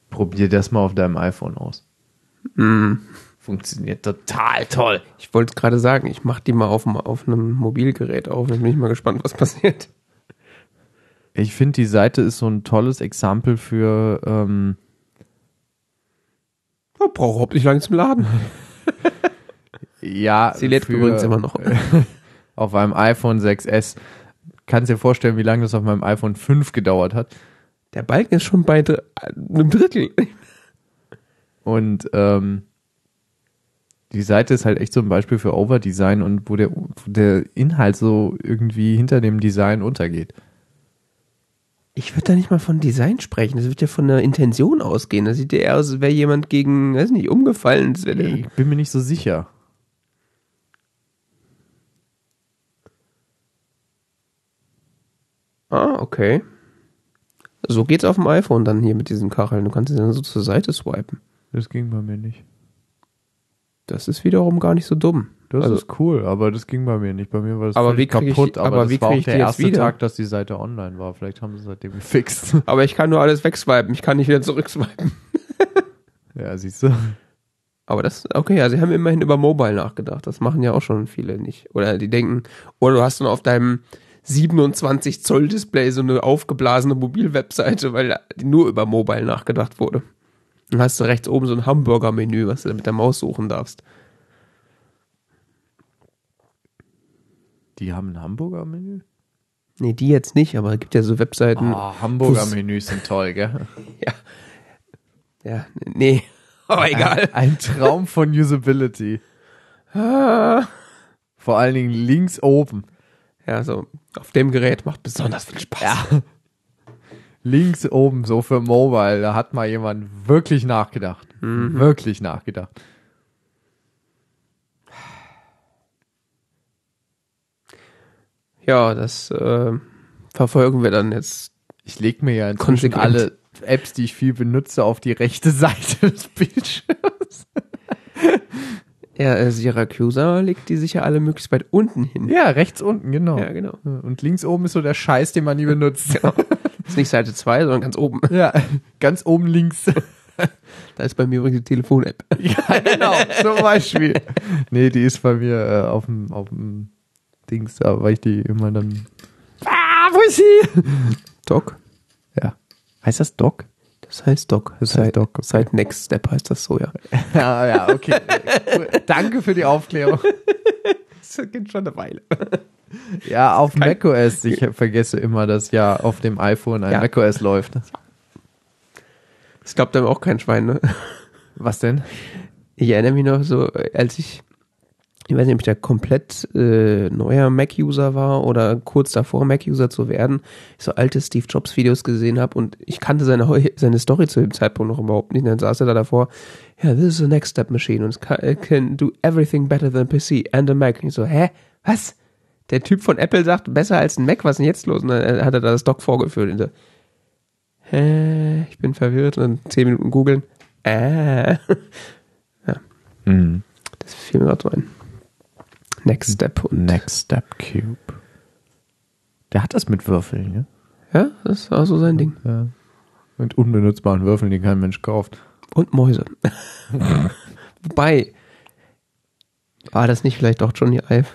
Probier das mal auf deinem iPhone aus. Funktioniert total toll. Ich wollte es gerade sagen, ich mache die mal auf, auf einem Mobilgerät auf. Dann bin ich mal gespannt, was passiert. Ich finde, die Seite ist so ein tolles Exempel für, ähm, Oh, braucht überhaupt nicht lange zum Laden. ja, Sie lädt übrigens immer noch. auf einem iPhone 6S. Kannst dir vorstellen, wie lange das auf meinem iPhone 5 gedauert hat. Der Balken ist schon bei einem Drittel. Und ähm, die Seite ist halt echt so ein Beispiel für Overdesign und wo der, wo der Inhalt so irgendwie hinter dem Design untergeht. Ich würde da nicht mal von Design sprechen. Das wird ja von der Intention ausgehen. Das sieht ja eher aus, als wäre jemand gegen, weiß nicht, umgefallen. Ich bin mir nicht so sicher. Ah, okay. So geht's auf dem iPhone dann hier mit diesen Kacheln. Du kannst sie dann so zur Seite swipen. Das ging bei mir nicht. Das ist wiederum gar nicht so dumm. Das Also- ist cool, aber das ging bei mir nicht. Bei mir war das Aber wie krieg ich- kaputt, aber, aber das wie war auch ich der erste wieder? Tag, dass die Seite online war. Vielleicht haben sie seitdem gefixt. Aber ich kann nur alles wegswipen. Ich kann nicht wieder zurückswipen. ja, siehst du. Aber das, okay, ja, sie haben immerhin über Mobile nachgedacht. Das machen ja auch schon viele nicht. Oder die denken, oder du hast dann auf deinem 27 Zoll Display so eine aufgeblasene Mobilwebseite, weil nur über Mobile nachgedacht wurde. Dann hast du rechts oben so ein Hamburger-Menü, was du mit der Maus suchen darfst. Die haben ein Hamburger Menü? Nee, die jetzt nicht, aber es gibt ja so Webseiten. Oh, Hamburger Fuß- Menüs sind toll, gell? Ja. Ja, nee. Aber egal. Ein, ein Traum von Usability. Ah. Vor allen Dingen links oben. Ja, so auf dem Gerät macht besonders viel Spaß. Links oben, so für Mobile, da hat mal jemand wirklich nachgedacht. Wirklich nachgedacht. Ja, das äh, verfolgen wir dann jetzt. Ich lege mir ja inzwischen Konsequent. alle Apps, die ich viel benutze, auf die rechte Seite des Bildschirms. Ja, äh, Syracusa legt die sicher alle möglichst weit unten hin. Ja, rechts unten, genau. Ja, genau. Und links oben ist so der Scheiß, den man nie benutzt. Ist nicht Seite 2, sondern ganz oben. ja, ganz oben links. Da ist bei mir übrigens die Telefon-App. Ja, genau, zum Beispiel. Nee, die ist bei mir äh, auf dem auf dem Dings, da, weil ich die immer dann. Ah, wo ist sie? Doc? Ja. Heißt das Doc? Das heißt Doc. Das heißt Doc, okay. Seit Next Step heißt das so, ja. Ja, ja, okay. Danke für die Aufklärung. Das geht schon eine Weile. Ja, auf Kein- macOS. Ich vergesse immer, dass ja auf dem iPhone ein Ja. macOS läuft. Das glaubt einem auch kein Schwein, ne? Was denn? Ich erinnere mich noch so, als ich, ich weiß nicht, ob ich da komplett äh, neuer Mac-User war oder kurz davor Mac-User zu werden, ich so alte Steve Jobs-Videos gesehen habe und ich kannte seine, seine Story zu dem Zeitpunkt noch überhaupt nicht. Und dann saß er da davor, ja, this is a next step machine und it can do everything better than a PC and a Mac. Und ich so, hä? Was? Der Typ von Apple sagt, besser als ein Mac, was ist denn jetzt los? Und dann hat er da das Doc vorgeführt. Und so, hä? Ich bin verwirrt und dann zehn Minuten googeln. Äh. Mhm. Das fiel mir gerade so ein. Next Step. Und, Next Step Cube. Der hat das mit Würfeln, ne? ja, das war so sein Ding. Ja. Mit unbenutzbaren Würfeln, die kein Mensch kauft. Und Mäuse. Wobei, war das nicht vielleicht doch Johnny Ive?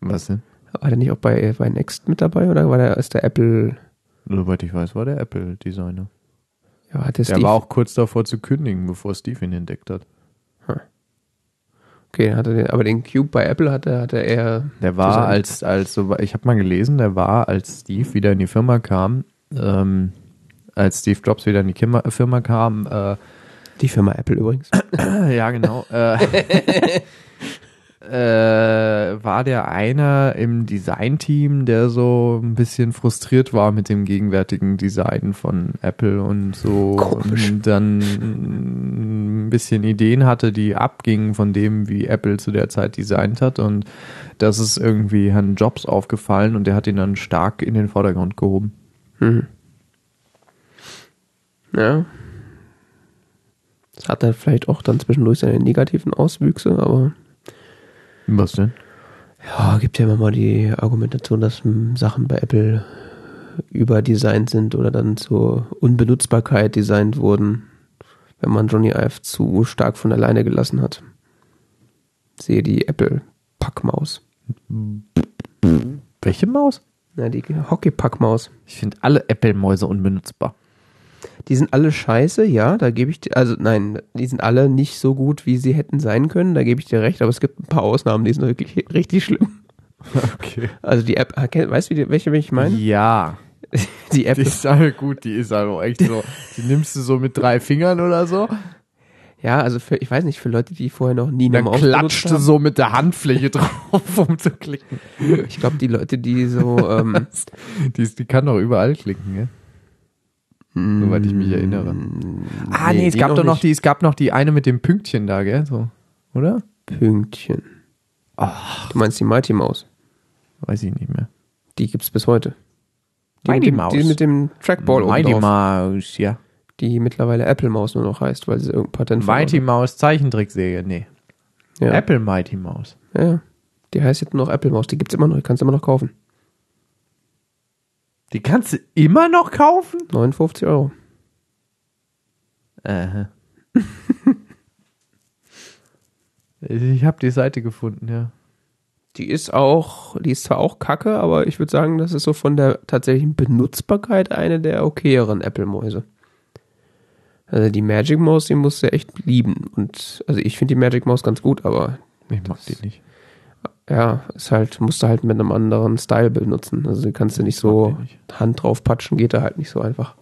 Was denn? War der nicht auch bei, bei Next mit dabei oder war der ist der Apple? Soweit ich weiß, war der Apple-Designer. Ja, hat der Der war auch kurz davor zu kündigen, bevor Steve ihn entdeckt hat. okay, hat er den, aber den Cube bei Apple hatte, hatte er. Der war Design. als, als so, ich habe mal gelesen, der war, als Steve wieder in die Firma kam, ähm, als Steve Jobs wieder in die Kimmer, Firma kam, äh, Die Firma Apple übrigens. ja genau, äh, äh, war der einer im Designteam, der so ein bisschen frustriert war mit dem gegenwärtigen Design von Apple und so Komisch. und dann ein bisschen Ideen hatte, die abgingen von dem, wie Apple zu der Zeit designt hat und das ist irgendwie Herrn Jobs aufgefallen und der hat ihn dann stark in den Vordergrund gehoben. Mhm. Ja. Das hat er vielleicht auch dann zwischendurch seine negativen Auswüchse, aber Was denn? Ja, gibt ja immer mal die Argumentation, dass Sachen bei Apple überdesignt sind oder dann zur Unbenutzbarkeit designt wurden, wenn man Johnny Ive zu stark von alleine gelassen hat. Sehe die Apple Packmaus. Welche Maus? Na, die Hockey Packmaus. Ich finde alle Apple-Mäuse unbenutzbar. Die sind alle scheiße, ja, da gebe ich dir, also nein, die sind alle nicht so gut, wie sie hätten sein können, da gebe ich dir recht, aber es gibt ein paar Ausnahmen, die sind wirklich richtig schlimm. Okay. Also die App, weißt du, die- welche ich meine? Ja. Die App Die ist aber gut, die ist aber echt so. Die nimmst du so mit drei Fingern oder so. Ja, also für, ich weiß nicht, für Leute, die vorher noch nie Dann Maus klatscht benutzt du haben. so mit der Handfläche drauf, um zu klicken. Ich glaube, die Leute, die so, ähm, Die, die kann doch überall klicken, gell? Soweit ich mich erinnere. Ah, nee, es die gab doch noch nicht. die, es gab noch die eine mit dem Pünktchen da, gell? So, oder? Pünktchen. Du meinst die Mighty Maus? Weiß ich nicht mehr. Die gibt's bis heute. Die Mighty mit dem, Maus. Die mit dem Trackball oben Mighty Maus, ja. die mittlerweile Apple Maus nur noch heißt, weil sie irgendein Patent Mighty Maus Zeichentrickserie, nee. ja. Apple Mighty Maus. Ja. Die heißt jetzt nur noch Apple Maus. Die gibt's immer noch, die kannst du immer noch kaufen. Die kannst du immer noch kaufen? 59 Euro. Aha. ich habe die Seite gefunden, ja. Die ist auch, die ist zwar auch kacke, aber ich würde sagen, das ist so von der tatsächlichen Benutzbarkeit eine der okayeren Apple-Mäuse. Also die Magic Maus, die musst du echt lieben. Und also ich finde die Magic Maus ganz gut, aber Ich mag die nicht. Ja, ist halt, musst du halt mit einem anderen Style benutzen. Also die kannst du nicht Ich so nicht. Hand drauf patschen, geht da halt nicht so einfach.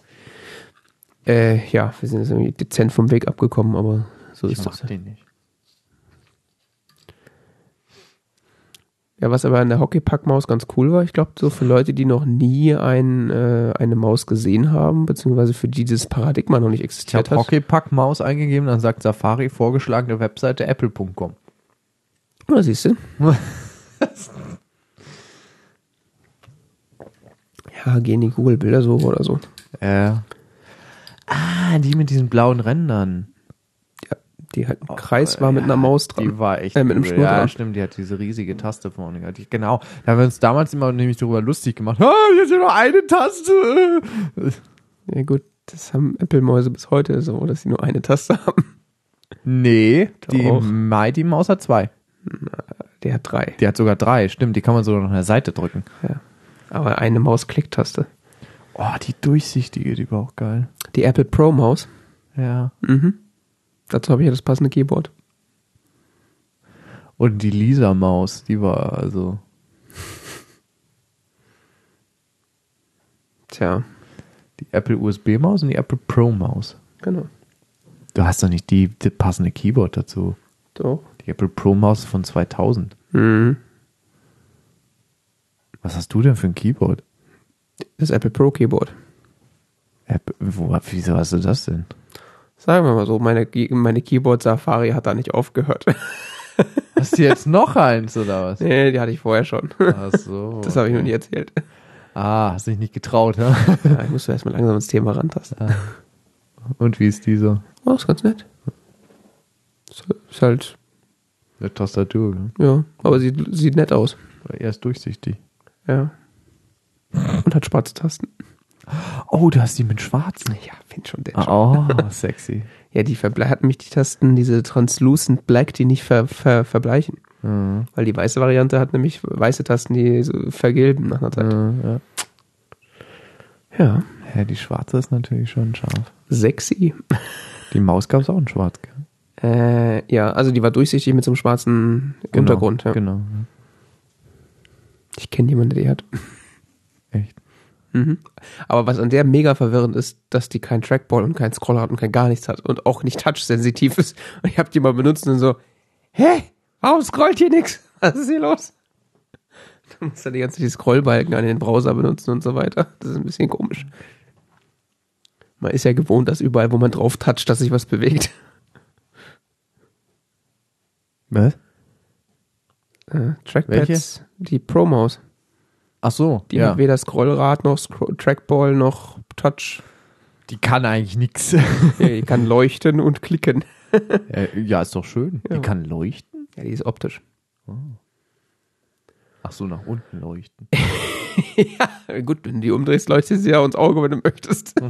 Äh, ja, wir sind jetzt irgendwie dezent vom Weg abgekommen, aber so Ich ist das. die nicht. Ja, was aber an der Hockeypack-Maus ganz cool war, ich glaube, so für Leute, die noch nie ein, äh, eine Maus gesehen haben, beziehungsweise für die dieses Paradigma noch nicht Ich existiert habe hat. Hockeypack Maus eingegeben, dann sagt Safari vorgeschlagene Webseite apple.com. Ja, siehst du? ja, gehen die Google-Bildersuche oder so. Äh. Ah, die mit diesen blauen Rändern. Die halt ein Kreis war mit einer Maus dran. Die war echt Äh, mit einem cool. Ja, dran. stimmt, die hat diese riesige Taste vorne gehabt. Die- Genau, da haben wir uns damals immer nämlich darüber lustig gemacht. Ah, jetzt nur eine Taste. Ja gut, das haben Apple-Mäuse bis heute so, dass sie nur eine Taste haben. Nee, die Doch. Mighty Maus hat zwei. Der hat drei. Die hat sogar drei, stimmt, die kann man sogar noch an der Seite drücken. Ja. Aber eine Maus-Klicktaste. Oh, die durchsichtige, die war auch geil. Die Apple Pro-Maus. Ja. Mhm. Dazu habe ich ja das passende Keyboard. Und die Lisa Maus, die war also. Tja, Die Apple USB Maus und die Apple Pro Maus. genau. Du hast doch nicht die, die passende Keyboard dazu. Doch. Die Apple Pro Maus von 2000. Mhm. Was hast du denn für ein Keyboard? Das Apple Pro Keyboard. Apple, wo, wieso hast du das denn? Sagen wir mal so, meine, meine Keyboard-Safari hat da nicht aufgehört. Hast du jetzt noch eins oder was? nee, die hatte ich vorher schon. Ach so. Das habe ich noch nie erzählt. Ah, hast dich nicht getraut, ja? Ja, ich musste erstmal langsam ins Thema rantasten. Und wie ist dieser? Oh, ist ganz nett. Ist, ist halt, Eine Tastatur, ne? ja, aber sieht, sieht nett aus. Er ist durchsichtig. Ja. Und hat schwarze Tasten. Oh, du hast die mit schwarzen. Ja, find schon der. Oh, sexy. Ja, die verble hat mich die Tasten, diese Translucent Black, die nicht ver ver verbleichen. Mhm. Weil die weiße Variante hat nämlich weiße Tasten, die so vergilben nach einer Zeit. Ja. Ja. ja, die schwarze ist natürlich schon scharf. Sexy. Die Maus gab es auch in schwarz, gell? Äh, ja, also die war durchsichtig mit so einem schwarzen Untergrund. Ja. Genau. Ich kenne jemanden, der die hat. Echt. Mhm. Aber was an der mega verwirrend ist, dass die kein Trackball und kein Scroller hat und kein gar nichts hat und auch nicht touch-sensitiv ist. Und ich habe die mal benutzt und so, hä? Warum scrollt hier nichts? Was ist hier los? Dann musst du die ganze Zeit die Scrollbalken an den Browser benutzen und so weiter. Das ist ein bisschen komisch. Man ist ja gewohnt, dass überall, wo man drauf toucht, dass sich was bewegt. Was? Äh, Trackpads, die Pro-Maus. Ach so, Die ja. hat weder Scrollrad noch Scro Trackball noch Touch. Die kann eigentlich nichts. Ja, die kann leuchten und klicken. ja, ist doch schön. Ja. Die kann leuchten. Ja, die ist optisch. Ach so, nach unten leuchten. ja, gut, wenn du die umdrehst, leuchtet sie ja ins Auge, wenn du möchtest.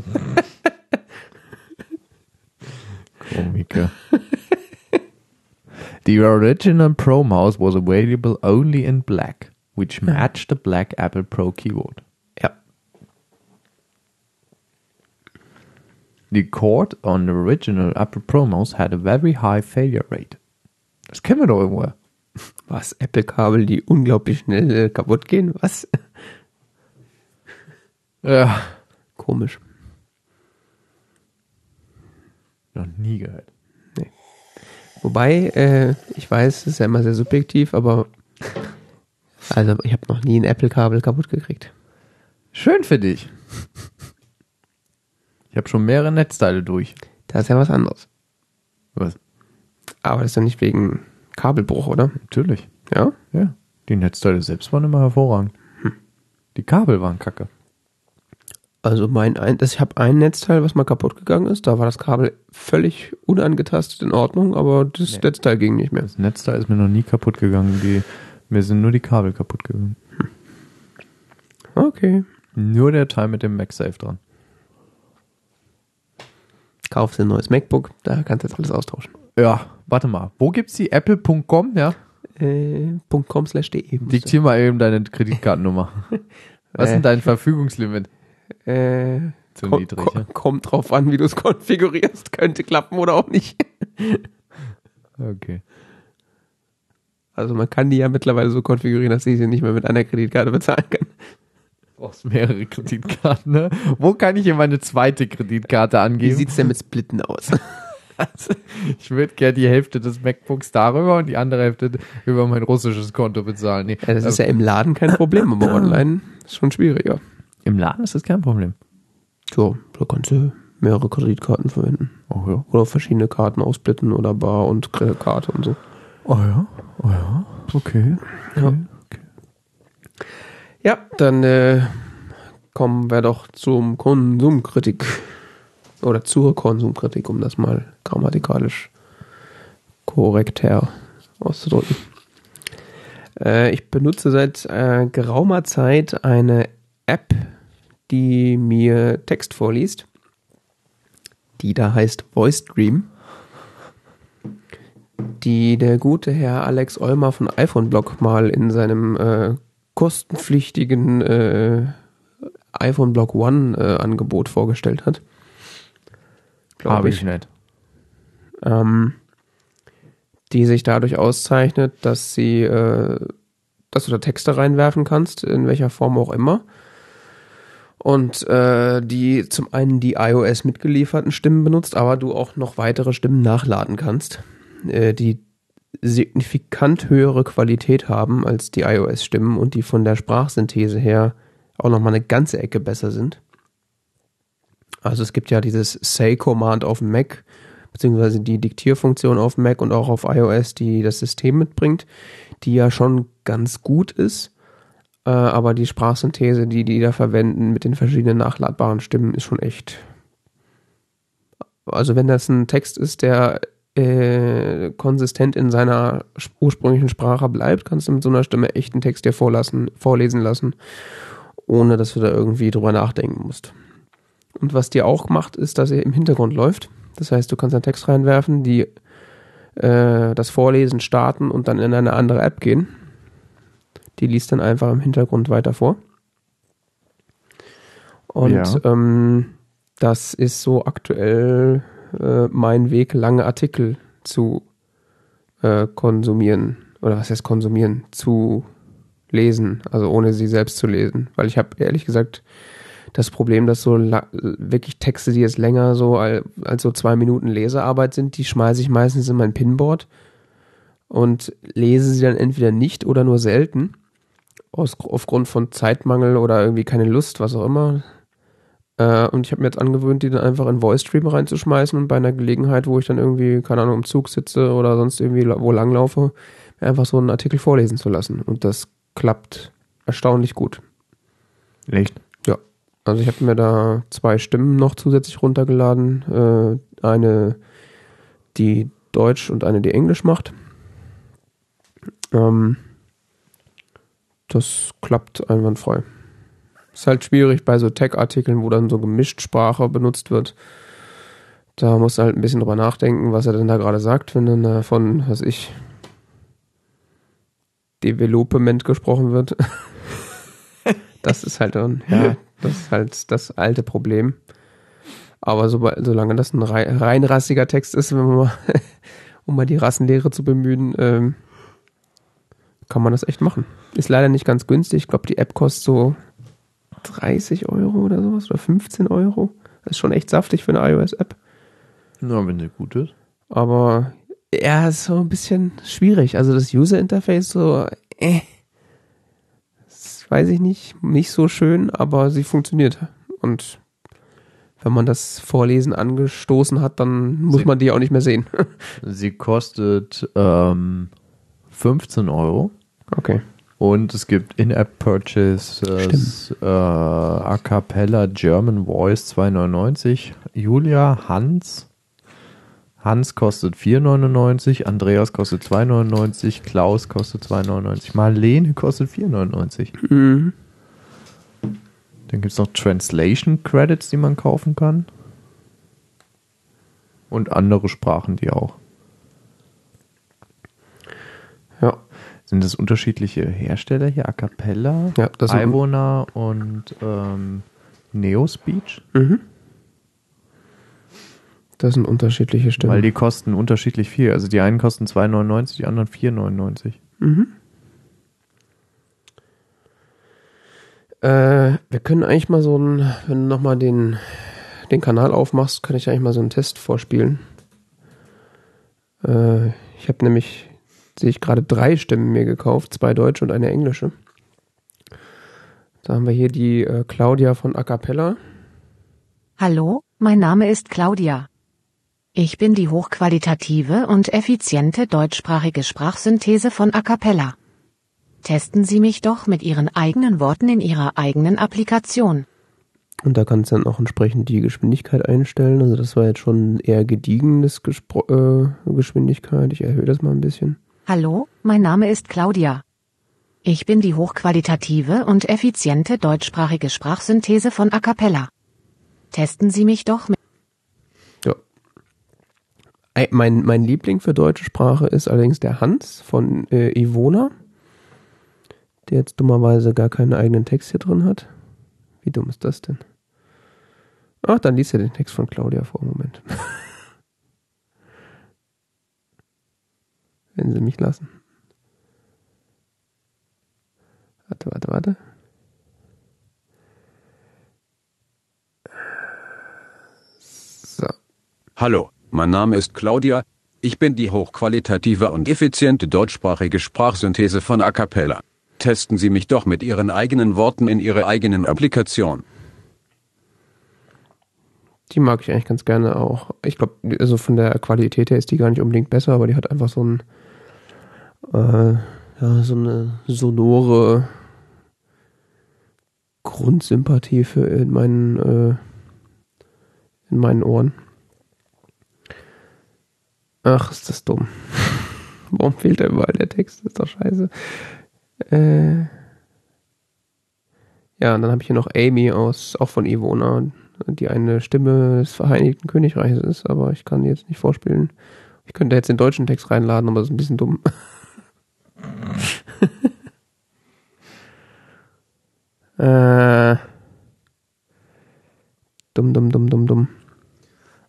Komiker. The original Pro Mouse was available only in black, which matched the black Apple Pro keyboard. Ja. The cord on the original Apple Pro Mouse had a very high failure rate. Das kennen wir doch irgendwo. Was? Apple-Kabel, die unglaublich schnell äh, kaputt gehen? Was? Ja. Komisch. Noch nie gehört. Wobei, äh, ich weiß, es ist ja immer sehr subjektiv, aber also ich habe noch nie ein Apple-Kabel kaputt gekriegt. Schön für dich. Ich habe schon mehrere Netzteile durch. Das ist ja was anderes. Was? Aber das ist ja nicht wegen Kabelbruch, oder? Natürlich. Ja? Ja. Die Netzteile selbst waren immer hervorragend. Die Kabel waren kacke. Also mein ein, ich habe ein Netzteil, was mal kaputt gegangen ist. Da war das Kabel völlig unangetastet in Ordnung, aber das Nee. Netzteil ging nicht mehr. Das Netzteil ist mir noch nie kaputt gegangen. Die, mir sind nur die Kabel kaputt gegangen. Okay. Nur der Teil mit dem MagSafe dran. Kaufst du ein neues MacBook, da kannst du jetzt alles austauschen. Ja, warte mal. Wo gibt's die? Apple.com, ja? Äh, .com slash de. Diktier mal eben deine Kreditkartennummer. Was ist denn dein Verfügungslimit? Äh, Zu ko- niedrig, ko- ja? Kommt drauf an, wie du es konfigurierst. Könnte klappen oder auch nicht. Okay. Also man kann die ja mittlerweile so konfigurieren, dass ich sie nicht mehr mit einer Kreditkarte bezahlen kann. Du brauchst mehrere Kreditkarten, ne? Wo kann ich hier meine zweite Kreditkarte Wie angeben? sieht's denn mit Splitten aus? Also, ich würde gerne die Hälfte des MacBooks darüber und die andere Hälfte über mein russisches Konto bezahlen. Nee, Ja, das ist ja im Laden kein Problem, aber online ist schon schwieriger. Im Laden ist das kein Problem. So, da kannst du mehrere Kreditkarten verwenden. Oh ja. Oder verschiedene Karten aussplitten oder Bar und Karte und so. Oh ja. Oh ja. Okay. Ja. Ja, dann äh, kommen wir doch zum Konsumkritik. Oder zur Konsumkritik, um das mal grammatikalisch korrekter auszudrücken. Äh, ich benutze seit äh, geraumer Zeit eine App, die mir Text vorliest. Die da heißt VoiceStream. Die der gute Herr Alex Olmer von iPhone-Blog mal in seinem äh, kostenpflichtigen äh, iPhone Blog One äh, Angebot vorgestellt hat. Glaube ich. ich nicht. Ähm, die sich dadurch auszeichnet, dass sie, äh, dass du da Texte reinwerfen kannst, in welcher Form auch immer. Und äh, die zum einen die iOS mitgelieferten Stimmen benutzt, aber du auch noch weitere Stimmen nachladen kannst, äh, die signifikant höhere Qualität haben als die iOS-Stimmen und die von der Sprachsynthese her auch noch mal eine ganze Ecke besser sind. Also es gibt ja dieses Say-Command auf dem Mac, beziehungsweise die Diktierfunktion auf Mac und auch auf iOS, die das System mitbringt, die ja schon ganz gut ist. Äh, aber die Sprachsynthese, die die da verwenden mit den verschiedenen nachladbaren Stimmen, ist schon echt. Also wenn das ein Text ist, der äh, konsistent in seiner ursprünglichen Sprache bleibt, kannst du mit so einer Stimme echten Text dir vorlassen, vorlesen lassen, ohne dass du da irgendwie drüber nachdenken musst. Und was die auch macht, ist, dass er im Hintergrund läuft. Das heißt, du kannst einen Text reinwerfen, die äh, das Vorlesen starten und dann in eine andere App gehen. Die liest dann einfach im Hintergrund weiter vor. Und ja. ähm, das ist so aktuell äh, mein Weg, lange Artikel zu äh, konsumieren. Oder was heißt konsumieren? Zu lesen, also ohne sie selbst zu lesen. Weil ich habe ehrlich gesagt das Problem, dass so wirklich Texte, die jetzt länger so als, als so zwei Minuten Lesearbeit sind, die schmeiße ich meistens in mein Pinboard und lese sie dann entweder nicht oder nur selten. Aus, aufgrund von Zeitmangel oder irgendwie keine Lust, was auch immer. Äh, und ich habe mir jetzt angewöhnt, die dann einfach in VoiceStream reinzuschmeißen und bei einer Gelegenheit, wo ich dann irgendwie, keine Ahnung, im Zug sitze oder sonst irgendwie wo langlaufe, einfach so einen Artikel vorlesen zu lassen. Und das klappt erstaunlich gut. Echt? Ja. Also ich habe mir da zwei Stimmen noch zusätzlich runtergeladen. Äh, eine, die Deutsch und eine, die Englisch macht. Ähm, das klappt einwandfrei. Ist halt schwierig bei so Tech-Artikeln, wo dann so gemischt Sprache benutzt wird. Da muss du halt ein bisschen drüber nachdenken, was er denn da gerade sagt, wenn dann da von, was ich, Development gesprochen wird. das ist halt dann, ja, das ist halt das alte Problem. Aber so, solange das ein rein rassiger Text ist, wenn man mal, um mal die Rassenlehre zu bemühen, ähm, kann man das echt machen. Ist leider nicht ganz günstig. Ich glaube, die App kostet so 30 Euro oder sowas oder 15 Euro. Das ist schon echt saftig für eine iOS-App. Na, wenn sie gut ist. Aber ja, ist so ein bisschen schwierig. Also das User-Interface so, äh, das weiß ich nicht, nicht so schön, aber sie funktioniert. Und wenn man das Vorlesen angestoßen hat, dann muss sie, man die auch nicht mehr sehen. sie kostet ähm, 15 Euro. Okay. Und es gibt In-App-Purchases, äh, A Cappella German Voice 2,99. Julia Hans Hans kostet 4,99, Andreas kostet 2,99, Klaus kostet 2,99, Marlene kostet 4,99. Mhm. Dann gibt es noch Translation Credits, die man kaufen kann. Und andere Sprachen, die auch. Sind das unterschiedliche Hersteller hier? A Cappella, ja, Ivona und ähm, Neospeech? Mhm. Das sind unterschiedliche Stimmen. Weil die kosten unterschiedlich viel. Also die einen kosten 2,99, die anderen 4,99. Mhm. Äh, wir können eigentlich mal so ein, wenn du nochmal den, den Kanal aufmachst, kann ich eigentlich mal so einen Test vorspielen. Äh, ich habe nämlich, sehe ich gerade drei Stimmen mir gekauft, zwei deutsche und eine englische. Da haben wir hier die äh, Claudia von A Cappella. Hallo, mein Name ist Claudia. Ich bin die hochqualitative und effiziente deutschsprachige Sprachsynthese von A Cappella. Testen Sie mich doch mit Ihren eigenen Worten in Ihrer eigenen Applikation. Und da kannst du dann auch entsprechend die Geschwindigkeit einstellen. Also das war jetzt schon eher gediegenes Gespro äh, Geschwindigkeit. Ich erhöhe das mal ein bisschen. Hallo, mein Name ist Claudia. Ich bin die hochqualitative und effiziente deutschsprachige Sprachsynthese von A Cappella. Testen Sie mich doch mit mein, mein Liebling für deutsche Sprache ist allerdings der Hans von äh, Ivona, der jetzt dummerweise gar keinen eigenen Text hier drin hat. Wie dumm ist das denn? Ach, dann liest er den Text von Claudia vor. Moment. wenn sie mich lassen. Warte, warte, warte. So. Hallo, mein Name ist Claudia. Ich bin die hochqualitative und effiziente deutschsprachige Sprachsynthese von A Cappella. Testen Sie mich doch mit Ihren eigenen Worten in Ihrer eigenen Applikation. Die mag ich eigentlich ganz gerne auch. Ich glaube, also von der Qualität her ist die gar nicht unbedingt besser, aber die hat einfach so einen äh, ja, so eine sonore Grundsympathie für in meinen, äh, in meinen Ohren. Ach, ist das dumm. Warum fehlt da überall der Text? Das ist doch scheiße. Äh, ja, und dann habe ich hier noch Amy aus, auch von Ivona, die eine Stimme des Vereinigten Königreichs ist, aber ich kann die jetzt nicht vorspielen. Ich könnte jetzt den deutschen Text reinladen, aber das ist ein bisschen dumm. äh, dumm, dumm, dumm, dumm, dumm.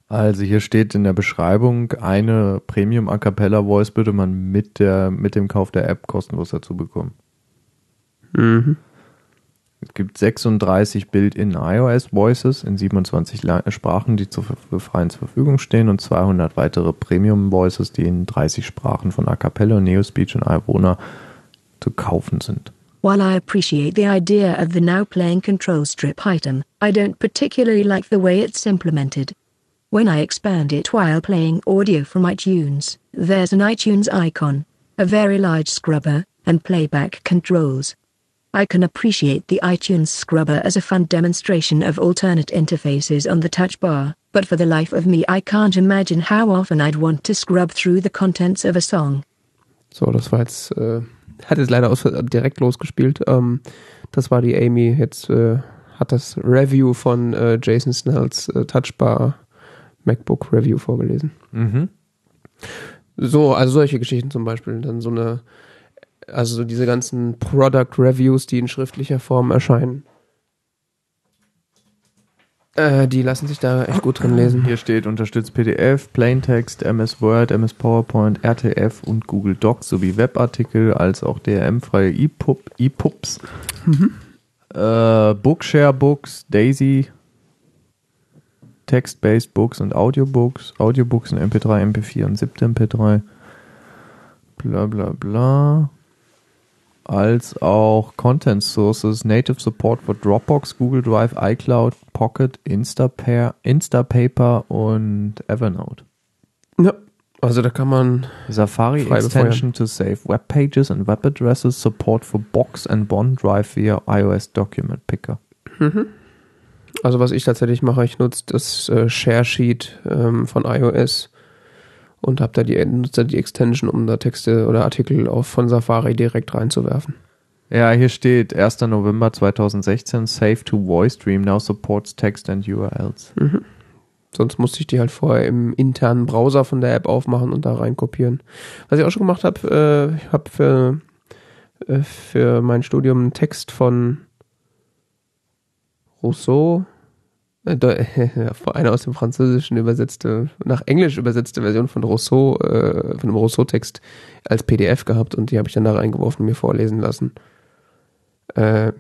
Also hier steht in der Beschreibung, eine Premium A Cappella Voice würde man mit, der, mit dem Kauf der App kostenlos dazu bekommen. Mhm. Es gibt 36 Build-in iOS Voices in 27 La Sprachen, die zur, freien zur Verfügung stehen und 200 weitere Premium Voices, die in 30 Sprachen von A Cappella, Neospeech und Ivona zu kaufen sind. While I appreciate the idea of the now playing control strip item, I don't particularly like the way it's implemented. When I expand it while playing audio from iTunes, there's an iTunes icon, a very large scrubber, and playback controls. I can appreciate the iTunes scrubber as a fun demonstration of alternate interfaces on the touch bar, but for the life of me I can't imagine how often I'd want to scrub through the contents of a song. So, das war jetzt, äh, hat jetzt leider aus, direkt losgespielt. Ähm, das war die Amy. Jetzt äh, hat das Review von äh, Jason Snells äh, Touchbar MacBook Review vorgelesen. Mhm. So, also solche Geschichten zum Beispiel. Dann so eine, also so diese ganzen Product Reviews, die in schriftlicher Form erscheinen. Äh, die lassen sich da echt gut drin lesen. Hier steht unterstützt PDF, Plaintext, MS Word, MS PowerPoint, RTF und Google Docs sowie Webartikel als auch DRM-freie EPUB, EPUBs, äh, Bookshare Books, Daisy, Text-Based Books und Audiobooks, Audiobooks in MP3, MP4 und 7. MP3, bla bla bla, als auch Content Sources, Native Support for Dropbox, Google Drive, iCloud, Pocket, Instapair, Instapaper und Evernote. Ja, also da kann man Safari extension to save web pages and web addresses, support for Box and Bond Drive via iOS Document Picker. Also was ich tatsächlich mache, ich nutze das äh, Share Sheet ähm, von iOS und habe da die nutze die Extension, um da Texte oder Artikel auf von Safari direkt reinzuwerfen. Ja, hier steht 1. November 2016, Save to Voice Stream now supports text and URLs. Sonst musste ich die halt vorher im internen Browser von der App aufmachen und da rein kopieren. Was ich auch schon gemacht habe, äh, ich habe für, äh, für mein Studium einen Text von Rousseau, eine aus dem Französischen übersetzte, nach Englisch übersetzte Version von Rousseau, äh, von einem Rousseau-Text als PDF gehabt und die habe ich dann da reingeworfen und mir vorlesen lassen. Äh,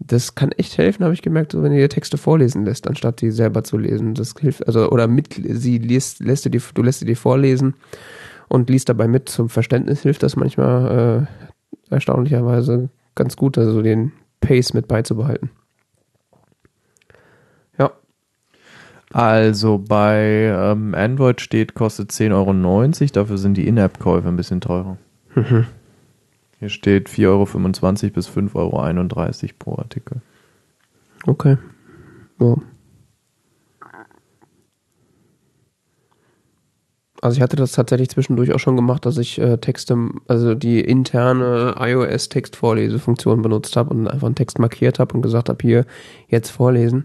das kann echt helfen, habe ich gemerkt, so wenn ihr Texte vorlesen lässt, anstatt die selber zu lesen. Das hilft, also, oder mit, sie liest, lässt du die, du lässt sie dir vorlesen und liest dabei mit. Zum Verständnis hilft das manchmal äh, erstaunlicherweise ganz gut, also den Pace mit beizubehalten. Also bei ähm, Android steht, kostet 10,90 Euro, dafür sind die In-App-Käufe ein bisschen teurer. Hier steht 4,25 Euro bis 5,31 Euro pro Artikel. okay. Ja. Also ich hatte das tatsächlich zwischendurch auch schon gemacht, dass ich äh, Texte, also die interne iOS-Textvorlesefunktion benutzt habe und einfach einen Text markiert habe und gesagt habe, hier, jetzt vorlesen.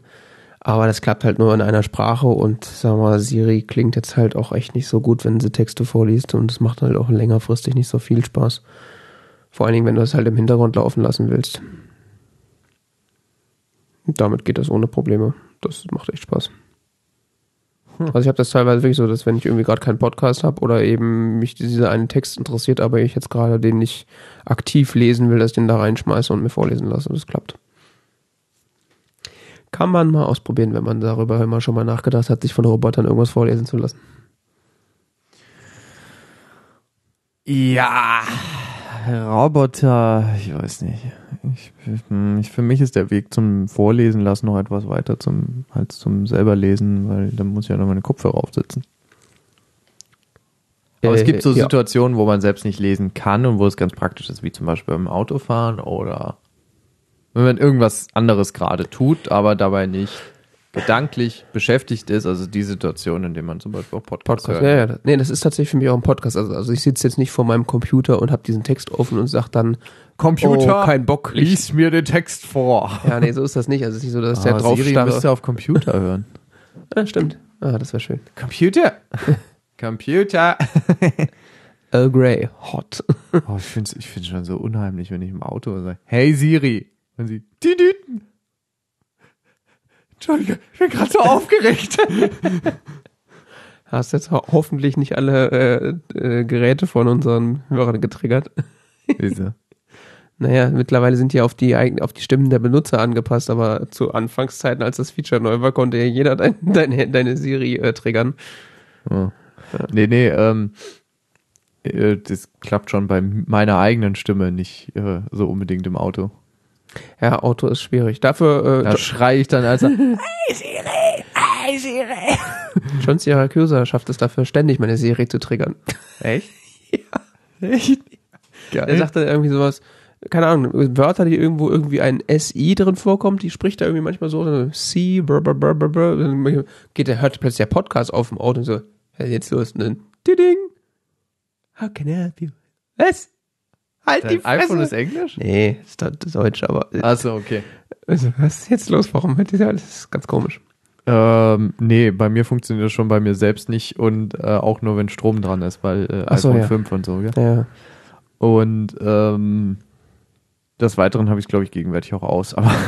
Aber das klappt halt nur in einer Sprache und sag mal, Siri klingt jetzt halt auch echt nicht so gut, wenn sie Texte vorliest und es macht halt auch längerfristig nicht so viel Spaß. Vor allen Dingen, wenn du es halt im Hintergrund laufen lassen willst. Und damit geht das ohne Probleme. Das macht echt Spaß. Also ich habe das teilweise wirklich so, dass wenn ich irgendwie gerade keinen Podcast habe oder eben mich dieser eine Text interessiert, aber ich jetzt gerade den nicht aktiv lesen will, dass ich den da reinschmeiße und mir vorlesen lasse. Das klappt. Kann man mal ausprobieren, wenn man darüber immer schon mal nachgedacht hat, sich von Robotern irgendwas vorlesen zu lassen. Ja, Roboter, ich weiß nicht. Ich, ich, für mich ist der Weg zum Vorlesen lassen noch etwas weiter zum, als zum selber lesen, weil dann muss ich ja noch meine Kopfhörer aufsetzen. Aber es Äh, gibt so ja. Situationen, wo man selbst nicht lesen kann und wo es ganz praktisch ist, wie zum Beispiel beim Autofahren oder wenn man irgendwas anderes gerade tut, aber dabei nicht gedanklich beschäftigt ist. Also die Situation, in der man zum Beispiel auch Podcasts Podcast. hört. Ja, ja. Nee, das ist tatsächlich für mich auch ein Podcast. Also, also ich sitze jetzt nicht vor meinem Computer und habe diesen Text offen und sag dann, Computer, oh, kein Bock. Lies mir den Text vor. ja, nee, so ist das nicht. Also es ist nicht so, dass der Ah, drauf Siri müsste auf Computer hören. Ja, stimmt. Ah, das wäre schön. Computer. Computer. Earl Grey, hot. Oh, ich finde es ich find's schon so unheimlich, wenn ich im Auto sage, hey Siri. Und sie, die Düten. Entschuldige, ich bin gerade so aufgeregt. Hast jetzt ho hoffentlich nicht alle äh, äh, Geräte von unseren Hörern getriggert. Wieso? Naja, mittlerweile sind die auf die auf die Stimmen der Benutzer angepasst, aber zu Anfangszeiten, als das Feature neu war, konnte ja jeder dein, deine, deine Siri äh, triggern. Oh. Nee, nee, ähm, äh, das klappt schon bei meiner eigenen Stimme nicht äh, so unbedingt im Auto. Ja, Auto ist schwierig. Dafür Da äh, schrei ich dann also, John Syracuse schafft es dafür ständig, meine Siri zu triggern. echt? ja. Echt? Er Geil. sagte irgendwie sowas, keine Ahnung, Wörter, die irgendwo irgendwie ein SI drin vorkommt, die spricht er irgendwie manchmal so, so C, brr, brr, brr, brr, brr, dann geht er, hört plötzlich der Podcast auf dem Auto und so, was ist jetzt los? Und dann, ding, how can I help you? Was? Halt die Dein iPhone Fresse. ist Englisch? Nee, ist das Deutsch, aber Achso, okay. also, was ist jetzt los? Warum hört ihr das? Das ist ganz komisch. Ähm, nee, bei mir funktioniert das schon bei mir selbst nicht und äh, auch nur, wenn Strom dran ist, weil äh, Ach so, iPhone ja. 5 und so, gell? Ja. Und ähm, des Weiteren habe ich glaube ich, gegenwärtig auch aus. Aber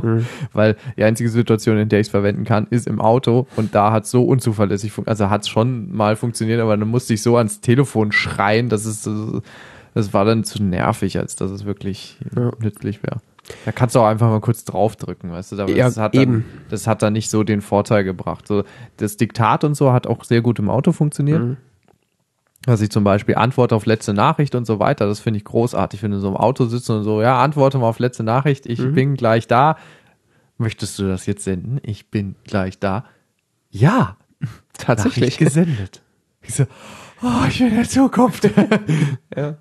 Hm. weil die einzige Situation, in der ich es verwenden kann, ist im Auto und da hat es so unzuverlässig funktioniert. Also hat es schon mal funktioniert, aber dann musste ich so ans Telefon schreien, dass es äh, das war dann zu nervig, als dass es wirklich Ja. nützlich wäre. Da kannst du auch einfach mal kurz draufdrücken, weißt du? Aber Ja, das hat dann, das hat dann nicht so den Vorteil gebracht. So, das Diktat und so hat auch sehr gut im Auto funktioniert. Mhm. Dass ich zum Beispiel antworte auf letzte Nachricht und so weiter, das finde ich großartig, wenn du so im Auto sitzt und so, ja, antworte mal auf letzte Nachricht, ich Mhm. bin gleich da. Möchtest du das jetzt senden? Ich bin gleich da. Ja, Tatsächlich. Gesendet. Ich so, oh, ich bin in der Zukunft. Ja.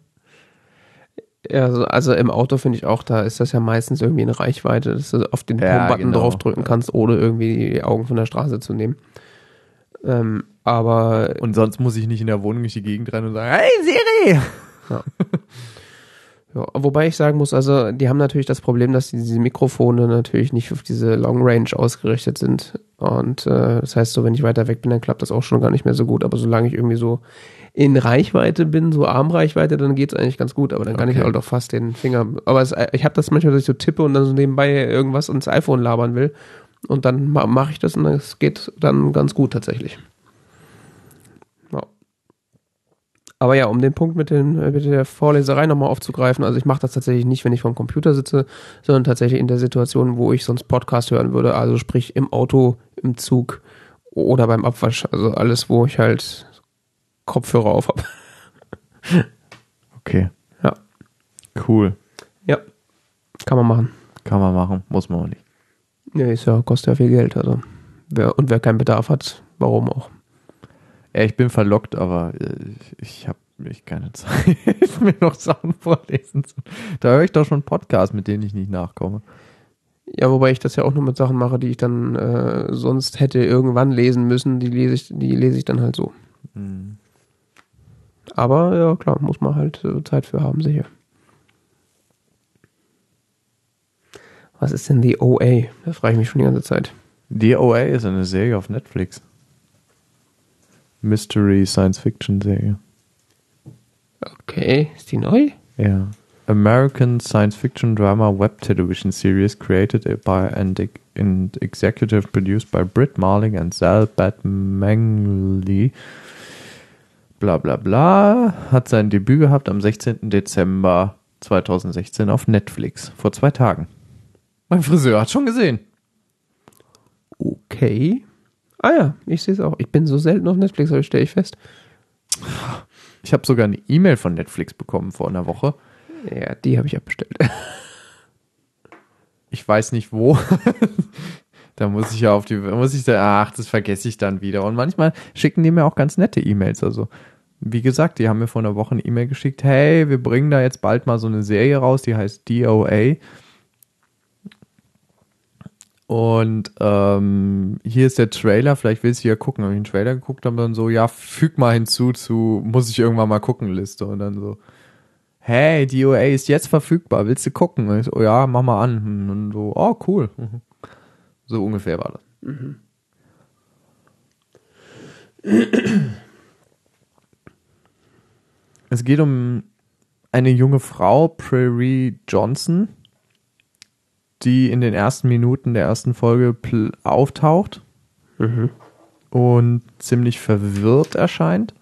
Ja, also, im Auto finde ich auch, da ist das ja meistens irgendwie in Reichweite, dass du auf den Ja, Home-Button genau. draufdrücken kannst, ohne irgendwie die Augen von der Straße zu nehmen. Ähm, aber Und sonst muss ich nicht in der Wohnung durch die Gegend rennen und sagen, hey Siri! ja, wobei ich sagen muss, also die haben natürlich das Problem, dass diese Mikrofone natürlich nicht auf diese Long Range ausgerichtet sind. Und äh, das heißt, so wenn ich weiter weg bin, dann klappt das auch schon gar nicht mehr so gut. Aber solange ich irgendwie so in Reichweite bin, so Armreichweite, dann geht's eigentlich ganz gut. Aber dann kann ich Okay. halt auch fast den Finger. Aber es, ich habe das manchmal, dass ich so tippe und dann so nebenbei irgendwas ins iPhone labern will. Und dann ma mache ich das und es geht dann ganz gut tatsächlich. Ja. Aber ja, um den Punkt mit, den, äh, mit der Vorleserei nochmal aufzugreifen, also ich mache das tatsächlich nicht, wenn ich vom Computer sitze, sondern tatsächlich in der Situation, wo ich sonst Podcast hören würde, also sprich im Auto, im Zug oder beim Abwasch, also alles, wo ich halt Kopfhörer auf habe. Okay. Ja. Cool. Ja, kann man machen. Kann man machen, muss man auch nicht. Nee, ist ja, kostet ja viel Geld, also. Wer, und wer keinen Bedarf hat, warum auch? Ja, ich bin verlockt, aber äh, ich habe ich keine Zeit, mir noch Sachen vorlesen zu. Da höre ich doch schon Podcasts, mit denen ich nicht nachkomme. Ja, wobei ich das ja auch nur mit Sachen mache, die ich dann äh, sonst hätte irgendwann lesen müssen, die lese ich, die lese ich dann halt so. Hm. Aber ja, klar, muss man halt äh, Zeit für haben, sicher. Was ist denn die OA? Das frage ich mich schon die ganze Zeit. DOA ist eine Serie auf Netflix. Mystery Science Fiction Serie. Okay, ist die neu? Ja. American Science Fiction Drama Web Television Series created by and, and executive produced by Britt Marling and Sal Batmangley. Bla bla bla. Hat sein Debüt gehabt am 16. Dezember 2016 auf Netflix. Vor zwei Tagen. Mein Friseur hat schon gesehen. Okay. Ah ja, ich sehe es auch. Ich bin so selten auf Netflix, aber stelle ich fest. Ich habe sogar eine E-Mail von Netflix bekommen vor einer Woche. Ja, die habe ich abbestellt. Ich weiß nicht wo. da muss ich ja auf die, muss ich da, ach, das vergesse ich dann wieder. Und manchmal schicken die mir auch ganz nette E-Mails. Also, wie gesagt, die haben mir vor einer Woche eine E-Mail geschickt. Hey, wir bringen da jetzt bald mal so eine Serie raus, die heißt DOA. Und ähm, hier ist der Trailer, vielleicht willst du ja gucken. Habe ich einen Trailer geguckt, haben dann so, ja, füg mal hinzu zu, muss ich irgendwann mal gucken, Liste. Und dann so, hey, DOA ist jetzt verfügbar, willst du gucken? Und ich so, ja, mach mal an. Und so, oh, cool. Mhm. So ungefähr war das. Es geht um eine junge Frau, Prairie Johnson, die in den ersten Minuten der ersten Folge auftaucht und ziemlich verwirrt erscheint,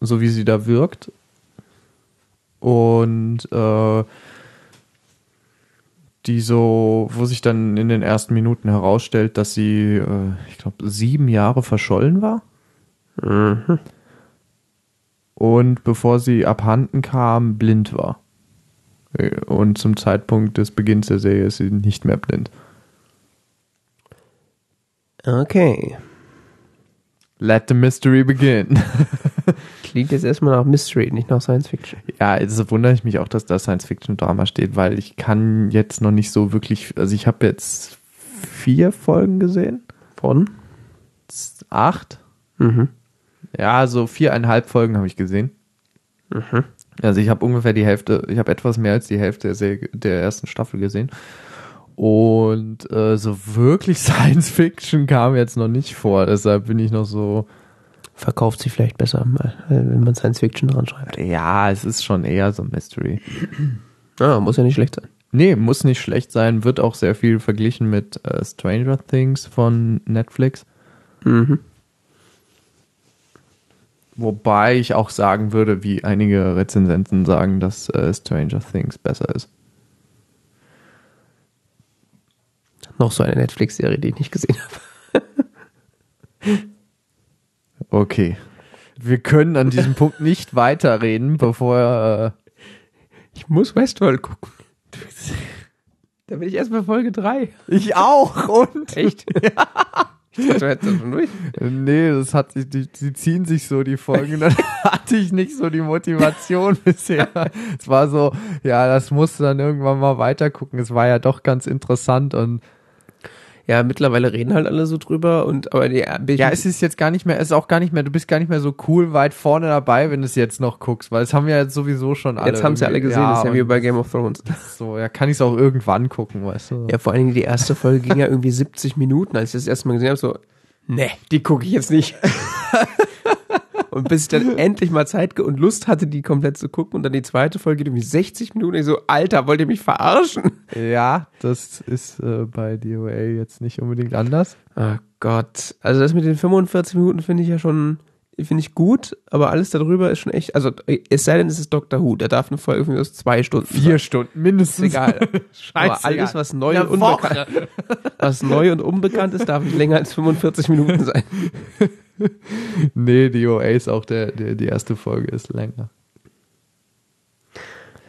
so wie sie da wirkt. Und äh, die so, wo sich dann in den ersten Minuten herausstellt, dass sie, äh, ich glaube, sieben Jahre verschollen war. Und bevor sie abhanden kam, blind war. Und zum Zeitpunkt des Beginns der Serie ist sie nicht mehr blind. Okay. Let the mystery begin. Klingt jetzt erstmal nach Mystery, nicht nach Science Fiction. ja, jetzt wundere ich mich auch, dass da Science-Fiction-Drama steht, weil ich kann jetzt noch nicht so wirklich, also ich habe jetzt vier Folgen gesehen. Von? Acht? Mhm. Ja, so viereinhalb Folgen habe ich gesehen. Also ich habe ungefähr die Hälfte, ich habe etwas mehr als die Hälfte der, Serie, der ersten Staffel gesehen. Und äh, so wirklich Science Fiction kam jetzt noch nicht vor. Deshalb bin ich noch so, Verkauft sie vielleicht besser mal, äh, wenn man Science Fiction dran schreibt. ja, es ist schon eher so Mystery. Ah, muss ja nicht schlecht sein. Nee, muss nicht schlecht sein, wird auch sehr viel verglichen mit äh, Stranger Things von Netflix. Mhm. Wobei ich auch sagen würde, wie einige Rezensenten sagen, dass äh, Stranger Things besser ist. Noch so eine Netflix-Serie, die ich nicht gesehen habe. Okay. Wir können an diesem Punkt nicht weiterreden, bevor. Äh, Ich muss Westworld gucken. Da bin ich erst bei Folge 3. ich auch und. Echt? Ja. Ich dachte, du durch. Nee, das hat sich, die, die ziehen sich so die Folgen. Dann hatte ich nicht so die Motivation bisher. Es war so, ja, das musste dann irgendwann mal weitergucken. Es war ja doch ganz interessant und Ja, mittlerweile reden halt alle so drüber und aber die, ja, es ist jetzt gar nicht mehr, es ist auch gar nicht mehr, du bist gar nicht mehr so cool weit vorne dabei, wenn du es jetzt noch guckst, weil es haben ja jetzt sowieso schon alle. jetzt haben sie alle gesehen, das ist ja wie bei Game of Thrones. So, ja, kann ich es auch irgendwann gucken, weißt du? Ja, vor allen Dingen die erste Folge ging ja irgendwie 70 Minuten, als ich das erste Mal gesehen habe, so, ne, die gucke ich jetzt nicht. und bis ich dann endlich mal Zeit und Lust hatte, die komplett zu gucken und dann die zweite Folge geht irgendwie 60 Minuten, ich so, Alter, wollt ihr mich verarschen? Ja, das ist äh, bei DOA jetzt nicht unbedingt anders. Oh Gott. Also das mit den 45 Minuten finde ich ja schon, finde ich gut, aber alles darüber ist schon echt, also es sei denn, es ist Doctor Who, da darf eine Folge irgendwie aus zwei Stunden sein. Stunden mindestens. Ist egal. aber alles, was neu und unbekannt, was neu und unbekannt ist, darf nicht länger als 45 Minuten sein. Nee, DOA ist auch der, der, die erste Folge ist länger.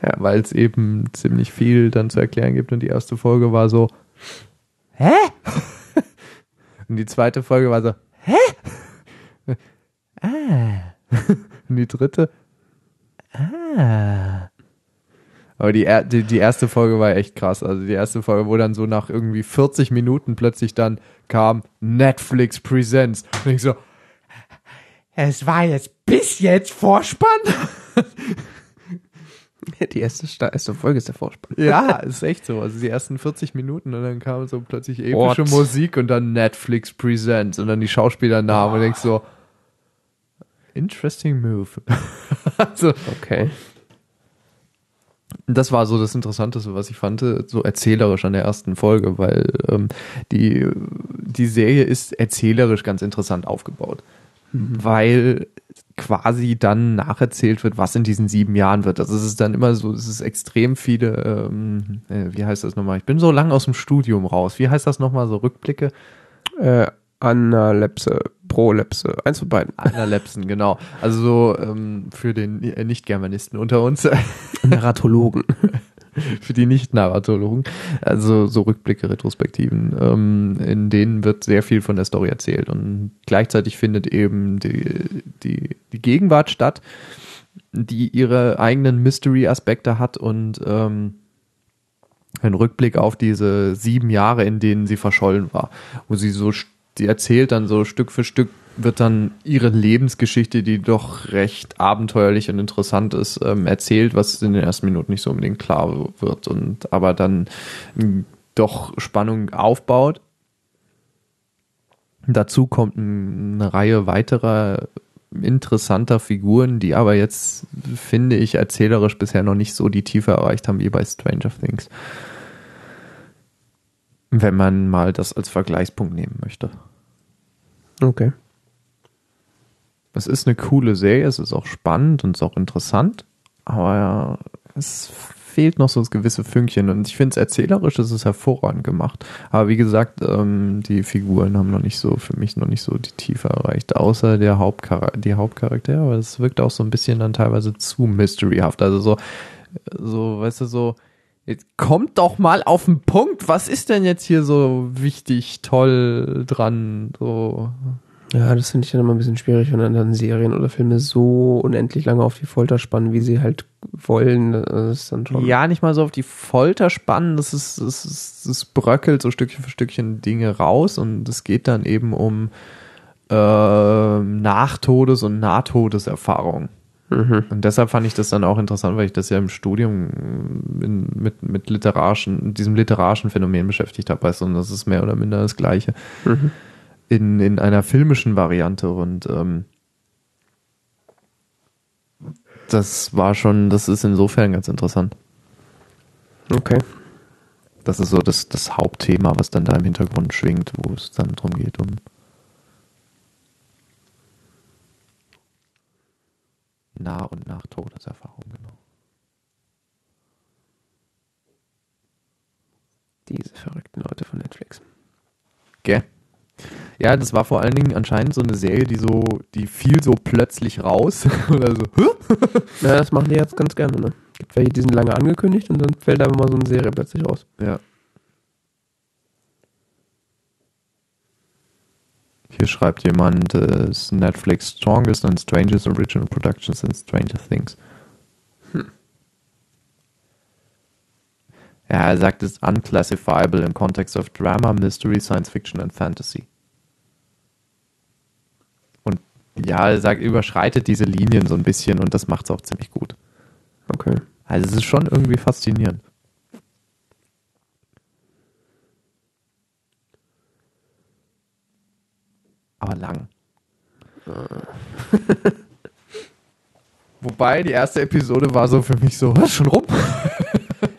Ja. Weil es eben ziemlich viel dann zu erklären gibt und die erste Folge war so, hä? Und die zweite Folge war so, hä? Ah. Und die dritte, ah. Aber die, die, die erste Folge war echt krass. Also die erste Folge, wo dann so nach irgendwie 40 Minuten plötzlich dann kam Netflix Presents. Und ich so, es war jetzt bis jetzt Vorspann? Die erste, Sta- erste Folge ist der Vorspann. Ja, ist echt so. Also die ersten 40 Minuten und dann kam so plötzlich epische What? Musik und dann Netflix Presents und dann die Schauspielernamen und denkst so, interesting move. also, Okay. das war so das Interessanteste, was ich fand, so erzählerisch an der ersten Folge, weil ähm, die, die Serie ist erzählerisch ganz interessant aufgebaut. Weil quasi dann nacherzählt wird, was in diesen sieben Jahren wird. Also es ist dann immer so, es ist extrem viele, ähm, äh, wie heißt das nochmal? Ich bin so lang aus dem Studium raus. Wie heißt das nochmal? So Rückblicke? Äh, Analepse, Prolepse, eins von beiden. Analepsen, genau. Also so ähm, für den äh, Nicht-Germanisten unter uns, Narratologen. für die Nicht-Narratologen, also so Rückblicke, Retrospektiven, ähm, in denen wird sehr viel von der Story erzählt und gleichzeitig findet eben die, die, die Gegenwart statt, die ihre eigenen Mystery-Aspekte hat und ähm, ein Rückblick auf diese sieben Jahre, in denen sie verschollen war, wo sie so, st- die erzählt dann so Stück für Stück wird dann ihre Lebensgeschichte, die doch recht abenteuerlich und interessant ist, ähm, erzählt, was in den ersten Minuten nicht so unbedingt klar wird und aber dann ähm, doch Spannung aufbaut. Dazu kommt ein- eine Reihe weiterer interessanter Figuren, die aber jetzt, finde ich, erzählerisch bisher noch nicht so die Tiefe erreicht haben wie bei Stranger Things. Wenn man mal das als Vergleichspunkt nehmen möchte. Okay. Es ist eine coole Serie, es ist auch spannend und es ist auch interessant, aber es fehlt noch so das gewisse Fünkchen und ich finde es erzählerisch, es ist hervorragend gemacht. Aber wie gesagt, ähm, die Figuren haben noch nicht so, für mich noch nicht so die Tiefe erreicht, außer der Hauptchar die Hauptcharaktere, aber es wirkt auch so ein bisschen dann teilweise zu mysteryhaft. Also so, so, weißt du, so, jetzt kommt doch mal auf den Punkt, was ist denn jetzt hier so wichtig, toll dran, so, Ja, das finde ich dann immer ein bisschen schwierig, wenn dann Serien oder Filme so unendlich lange auf die Folter spannen, wie sie halt wollen. Das ist dann schon. Ja, nicht mal so auf die Folter spannen, das ist, das ist, das bröckelt so Stückchen für Stückchen Dinge raus und es geht dann eben um äh, Nachtodes- und Nahtodeserfahrung. Mhm. Und deshalb fand ich das dann auch interessant, weil ich das ja im Studium in, mit, mit literarischen, diesem literarischen Phänomen beschäftigt habe, weißt du, und das ist mehr oder minder das Gleiche. Mhm. In, in einer filmischen Variante und ähm, das war schon, das ist insofern ganz interessant. Okay. Das ist so das, das Hauptthema, was dann da im Hintergrund schwingt, wo es dann drum geht, um Nah- und Nachtodeserfahrung, genau. Diese verrückten Leute von Netflix. Gell? Ja, das war vor allen Dingen anscheinend so eine Serie, die so, die fiel so plötzlich raus. Oder so? Ja, das machen die jetzt ganz gerne, ne? Gibt welche, die sind lange angekündigt und dann fällt einfach mal so eine Serie plötzlich raus. Ja. Hier schreibt jemand, äh, ist Netflix strongest and strangest original productions in Stranger Things. Ja, er sagt, es ist unclassifiable in context of drama, mystery, science fiction and fantasy. Und ja, er sagt, überschreitet diese Linien so ein bisschen und das macht es auch ziemlich gut. Okay. Also es ist schon irgendwie faszinierend. Aber lang. Wobei die erste Episode war so für mich so, was schon rum?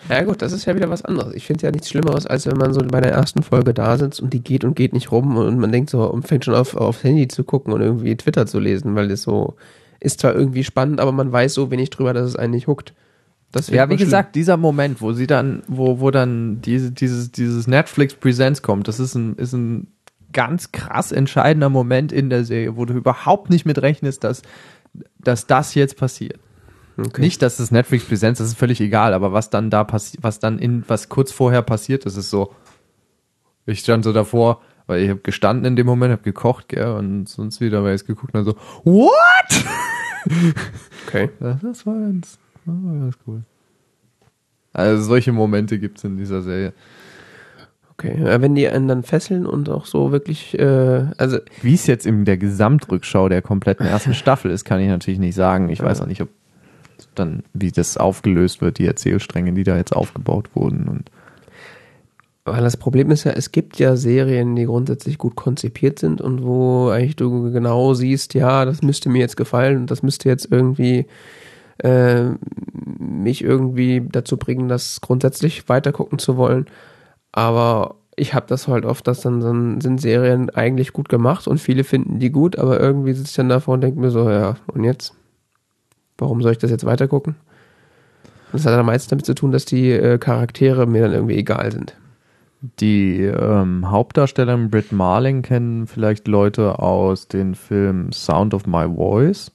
Ja gut, das ist ja wieder was anderes. Ich finde ja nichts Schlimmeres, als wenn man so bei der ersten Folge da sitzt und die geht und geht nicht rum und man denkt so und fängt schon auf aufs Handy zu gucken und irgendwie Twitter zu lesen, weil das so ist zwar irgendwie spannend, aber man weiß so wenig drüber, dass es einen nicht huckt. Das Ja, wie gesagt, dieser Moment, wo sie dann, wo, wo dann diese, dieses, dieses Netflix Presents kommt, das ist ein, ist ein ganz krass entscheidender Moment in der Serie, wo du überhaupt nicht mit rechnest, dass, dass das jetzt passiert. Okay. Nicht, dass es Netflix Presents, das ist völlig egal, aber was dann da passiert, was dann in, was kurz vorher passiert, ist ist so, ich stand so davor, weil ich habe gestanden in dem Moment, habe gekocht, gell, und sonst wieder, weil ich es geguckt und dann so, what? okay. Ja, das war ganz, das war ganz cool. Also solche Momente gibt's in dieser Serie. Okay. Ja, wenn die einen dann fesseln und auch so wirklich, äh, also Wie es jetzt in der Gesamtrückschau der kompletten ersten Staffel ist, kann ich natürlich nicht sagen. Ich weiß auch nicht, ob dann, wie das aufgelöst wird, die Erzählstränge, die da jetzt aufgebaut wurden. Und Weil das Problem ist ja, es gibt ja Serien, die grundsätzlich gut konzipiert sind und wo eigentlich du genau siehst, ja, das müsste mir jetzt gefallen und das müsste jetzt irgendwie äh, mich irgendwie dazu bringen, das grundsätzlich weitergucken zu wollen. Aber ich habe das halt oft, dass dann, dann sind Serien eigentlich gut gemacht und viele finden die gut, aber irgendwie sitze ich dann davor und denke mir so, ja, und jetzt? Warum soll ich das jetzt weitergucken? Das hat dann meistens damit zu tun, dass die äh, Charaktere mir dann irgendwie egal sind. Die ähm, Hauptdarstellerin Britt Marling kennen vielleicht Leute aus den Filmen Sound of My Voice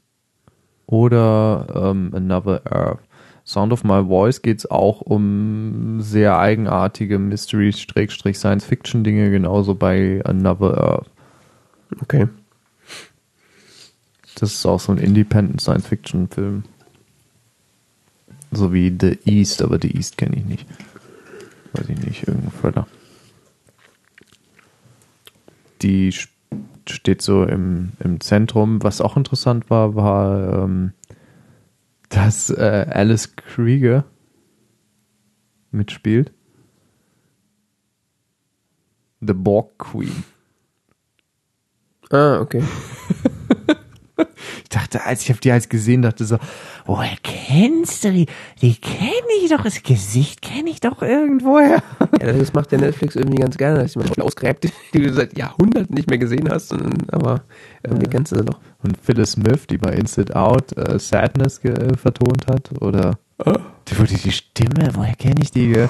oder ähm, Another Earth. Sound of My Voice geht es auch um sehr eigenartige Mystery-Science-Fiction-Dinge, genauso bei Another Earth. Okay. Das ist auch so ein Independent Science-Fiction-Film. So wie The East, aber The East kenne ich nicht. Weiß ich nicht, irgendein Thriller. Die steht so im, im Zentrum. Was auch interessant war, war, ähm, dass äh, Alice Krieger mitspielt. The Borg Queen. Ah, okay. Ich dachte, als ich habe die als gesehen, dachte so, woher kennst du die? Die kenne ich doch, das Gesicht kenne ich doch irgendwoher. Ja, das macht der Netflix irgendwie ganz gerne, dass jemand ausgräbt, die du seit Jahrhunderten nicht mehr gesehen hast, und, aber irgendwie kennst du sie doch. Und Phyllis Smith, die bei Inside Out äh, Sadness äh, vertont hat, oder die wurde die Stimme, woher kenne ich die? gell?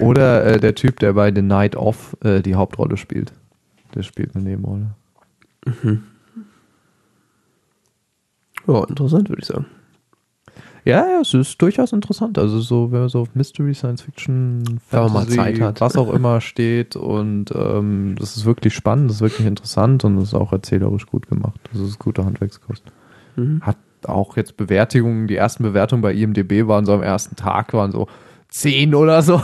Oder äh, der Typ, der bei The Night Off äh, die Hauptrolle spielt. Der spielt eine Nebenrolle. Ja, interessant, würde ich sagen. Ja, ja, es ist durchaus interessant. Also so, wenn man so auf Mystery, Science Fiction, Fantasy, Zeit hat. was auch immer steht und ähm, das ist wirklich spannend, das ist wirklich interessant und das ist auch erzählerisch gut gemacht. Das ist gute Handwerkskost. Mhm. Hat auch jetzt Bewertungen, die ersten Bewertungen bei IMDB waren so am ersten Tag, waren so 10 oder so.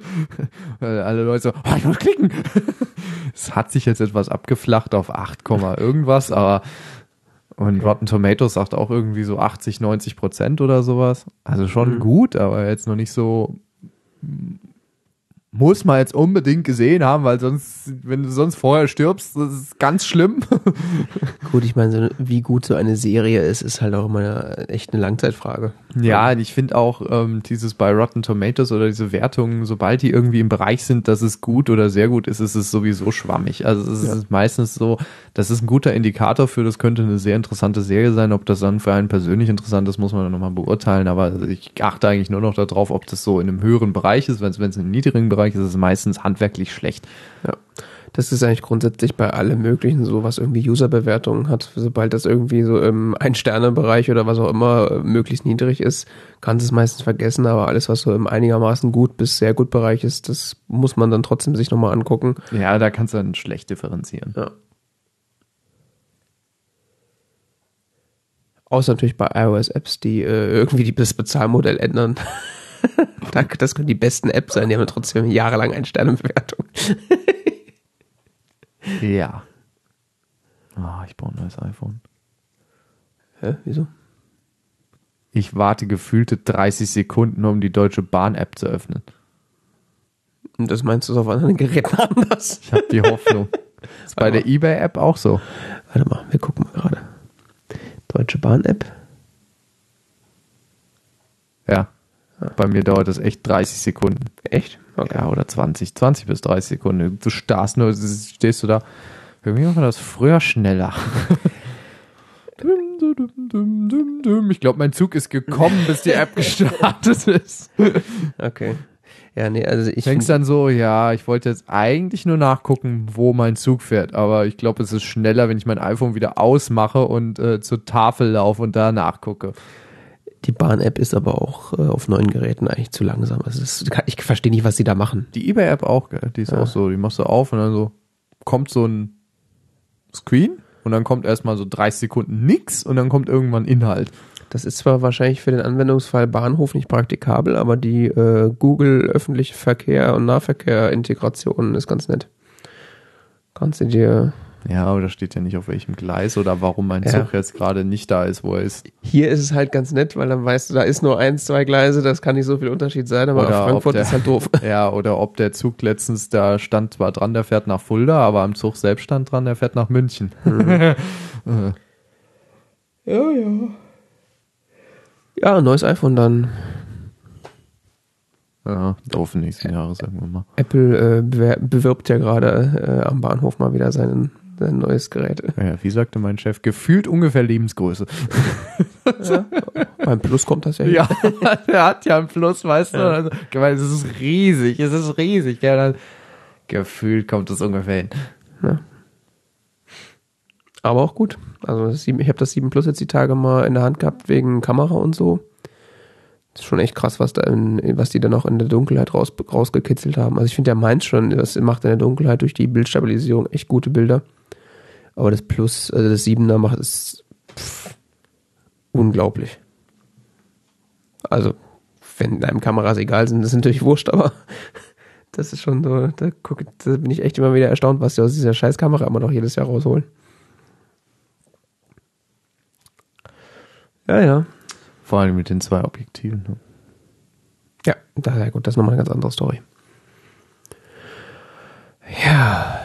Weil Alle Leute so, oh, ich muss klicken. Es hat sich jetzt etwas abgeflacht auf 8, Komma irgendwas, aber und Rotten Tomatoes sagt auch irgendwie so 80, 90 Prozent oder sowas. Also schon Mhm. gut, aber jetzt noch nicht so. Muss man jetzt unbedingt gesehen haben, weil sonst, wenn du sonst vorher stirbst, das ist ganz schlimm. Gut, ich meine, so, wie gut so eine Serie ist, ist halt auch immer eine, echt eine Langzeitfrage. Ja, und ich finde auch ähm, dieses bei Rotten Tomatoes oder diese Wertungen, sobald die irgendwie im Bereich sind, dass es gut oder sehr gut ist, ist es sowieso schwammig. Also es ist meistens so, das ist ein guter Indikator für, das könnte eine sehr interessante Serie sein. Ob das dann für einen persönlich interessant ist, muss man dann nochmal beurteilen. Aber ich achte eigentlich nur noch darauf, ob das so in einem höheren Bereich ist. Wenn es wenn es in einem niedrigen Bereich ist, ist es meistens handwerklich schlecht. Ja. Das ist eigentlich grundsätzlich bei allem möglichen so, was irgendwie Userbewertungen hat. Sobald das irgendwie so im Ein-Sterne-Bereich oder was auch immer äh, möglichst niedrig ist, kannst du es meistens vergessen, aber alles, was so im einigermaßen gut bis sehr gut Bereich ist, das muss man dann trotzdem sich nochmal angucken. Ja, da kannst du dann schlecht differenzieren. Ja. Außer natürlich bei iOS-Apps, die äh, irgendwie die, das Bezahlmodell ändern. Danke, das können die besten Apps sein, die haben trotzdem jahrelang eine Sternebewertung. Ja. Ah, ich brauche ein neues iPhone. Hä, wieso? Ich warte gefühlte 30 Sekunden, um die Deutsche Bahn-App zu öffnen. Und das meinst du so auf anderen Geräten anders? Ich habe die Hoffnung. ist bei der eBay-App auch so. Warte mal, wir gucken mal gerade. Deutsche Bahn-App. Ja. Bei mir dauert das echt 30 Sekunden. Echt? Okay. Ja, oder 20, 20 bis 30 Sekunden. Du starrst nur, stehst du da. Irgendwie wir das früher schneller. Ich glaube, mein Zug ist gekommen, bis die App gestartet ist. Okay. Ja, nee, also ich. Denkst dann so, ja, ich wollte jetzt eigentlich nur nachgucken, wo mein Zug fährt, aber ich glaube, es ist schneller, wenn ich mein iPhone wieder ausmache und äh, zur Tafel laufe und da nachgucke. Die Bahn-App ist aber auch äh, auf neuen Geräten eigentlich zu langsam. Also ist, ich verstehe nicht, was sie da machen. Die eBay-App auch, gell? Die ist Ja. auch so, die machst du auf und dann so kommt so ein Screen und dann kommt erstmal so 30 Sekunden nix und dann kommt irgendwann Inhalt. Das ist zwar wahrscheinlich für den Anwendungsfall Bahnhof nicht praktikabel, aber die äh, Google öffentliche Verkehr und Nahverkehr-Integration ist ganz nett. Kannst du dir. Ja, aber da steht ja nicht auf welchem Gleis oder warum mein Ja. Zug jetzt gerade nicht da ist, wo er ist. Hier ist es halt ganz nett, weil dann weißt du, da ist nur eins, zwei Gleise, das kann nicht so viel Unterschied sein, aber Oder auf Frankfurt der- ist halt doof. Ja, oder ob der Zug letztens, da stand zwar dran, der fährt nach Fulda, aber am Zug selbst stand dran, der fährt nach München. Ja, ja. Ja, neues iPhone dann. Ja, doof nächsten Jahre, sagen wir mal. Apple äh, bewirbt ja gerade äh, am Bahnhof mal wieder sein, sein neues Gerät. Ja, wie sagte mein Chef, gefühlt ungefähr Lebensgröße. Beim Plus kommt das ja. Ja, er hat ja einen Plus, weißt du. Also, weil es ist riesig, es ist riesig. Ja, dann, Gefühlt kommt es ungefähr hin. Aber auch gut. Also das 7, ich habe das 7 Plus jetzt die Tage mal in der Hand gehabt wegen Kamera und so. Das ist schon echt krass, was da in, was die dann auch in der Dunkelheit raus, rausgekitzelt haben. Also ich finde ja meins schon, das macht in der Dunkelheit durch die Bildstabilisierung echt gute Bilder. Aber das Plus, also das 7er macht es pff, unglaublich. Also, wenn einem Kameras egal sind, das ist natürlich wurscht, aber das ist schon so, da, guck, da bin ich echt immer wieder erstaunt, was sie aus dieser Scheißkamera immer noch jedes Jahr rausholen. Ja, ja. Vor allem mit den zwei Objektiven. ne? Ja, das, ja gut, das ist nochmal eine ganz andere Story. Ja,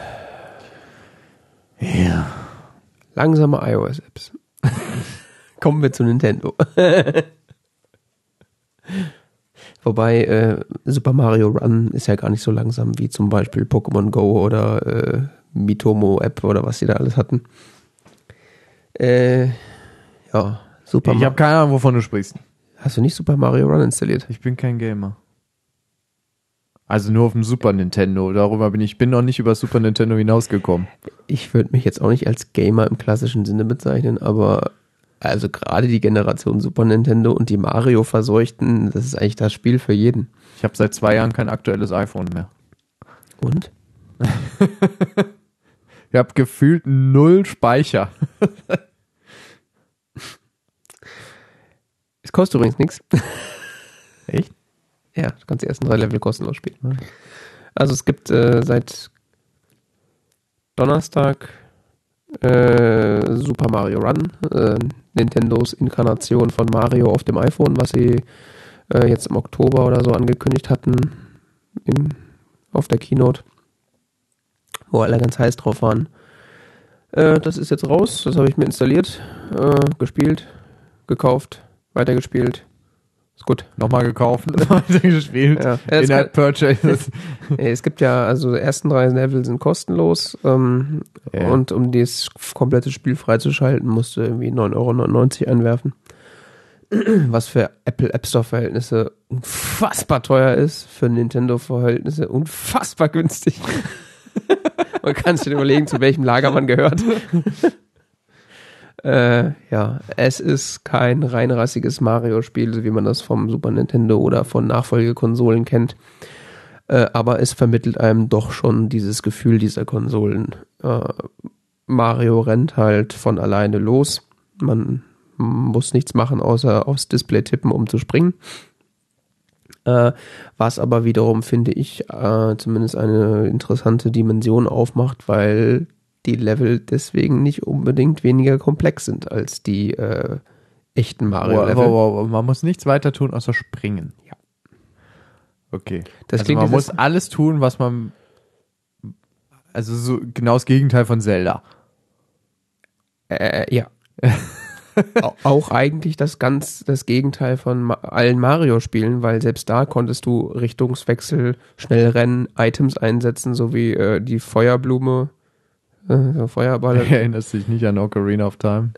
Ja. langsame iOS-Apps. Kommen wir zu Nintendo. Wobei äh, Super Mario Run ist ja gar nicht so langsam wie zum Beispiel Pokémon Go oder äh, Mitomo App oder was sie da alles hatten. Äh, ja, Super Ich habe keine Ahnung, wovon du sprichst. Hast du nicht Super Mario Run installiert? Ich bin kein Gamer. Also nur auf dem Super Nintendo. Darüber bin ich bin noch nicht über Super Nintendo hinausgekommen. Ich würde mich jetzt auch nicht als Gamer im klassischen Sinne bezeichnen, aber also gerade die Generation Super Nintendo und die Mario verseuchten, das ist eigentlich das Spiel für jeden. Ich habe seit zwei Jahren kein aktuelles iPhone mehr. Und? Ich habe gefühlt null Speicher. Es kostet übrigens nichts. Echt? Ja, du kannst die ersten drei Level kostenlos spielen. Also es gibt äh, seit Donnerstag äh, Super Mario Run, äh, Nintendos Inkarnation von Mario auf dem iPhone, was sie äh, jetzt im Oktober oder so angekündigt hatten in, auf der Keynote, wo alle ganz heiß drauf waren. Äh, das ist jetzt raus, das habe ich mir installiert, äh, gespielt, gekauft, weitergespielt. Ist gut. Nochmal gekauft, weitergespielt. Ja. Ja, es In-App Purchases. Es gibt ja, also die ersten drei Level sind kostenlos ähm, Ja. und um das komplette Spiel freizuschalten, musst du irgendwie 9,99 Euro einwerfen. Was für Apple App Store Verhältnisse unfassbar teuer ist, für Nintendo Verhältnisse unfassbar günstig. man kann sich überlegen, zu welchem Lager man gehört. Äh, ja, es ist kein reinrassiges Mario-Spiel, so wie man das vom Super Nintendo oder von Nachfolgekonsolen kennt. Äh, aber es vermittelt einem doch schon dieses Gefühl dieser Konsolen. Äh, Mario rennt halt von alleine los. Man muss nichts machen, außer aufs Display tippen, um zu springen. Äh, was aber wiederum, finde ich, äh, zumindest eine interessante Dimension aufmacht, weil die Level deswegen nicht unbedingt weniger komplex sind als die äh, echten Wow, Mario-Level. wow, wow, man muss nichts weiter tun, außer springen. Ja. Okay. Das also klingt man muss alles tun, was man. Also so genau das Gegenteil von Zelda. Äh, ja. Au- auch eigentlich das ganz das Gegenteil von ma allen Mario-Spielen, weil selbst da konntest du Richtungswechsel, schnell rennen, Items einsetzen, sowie äh, die Feuerblume, so Feuerballe. Erinnerst dich nicht an Ocarina of Time?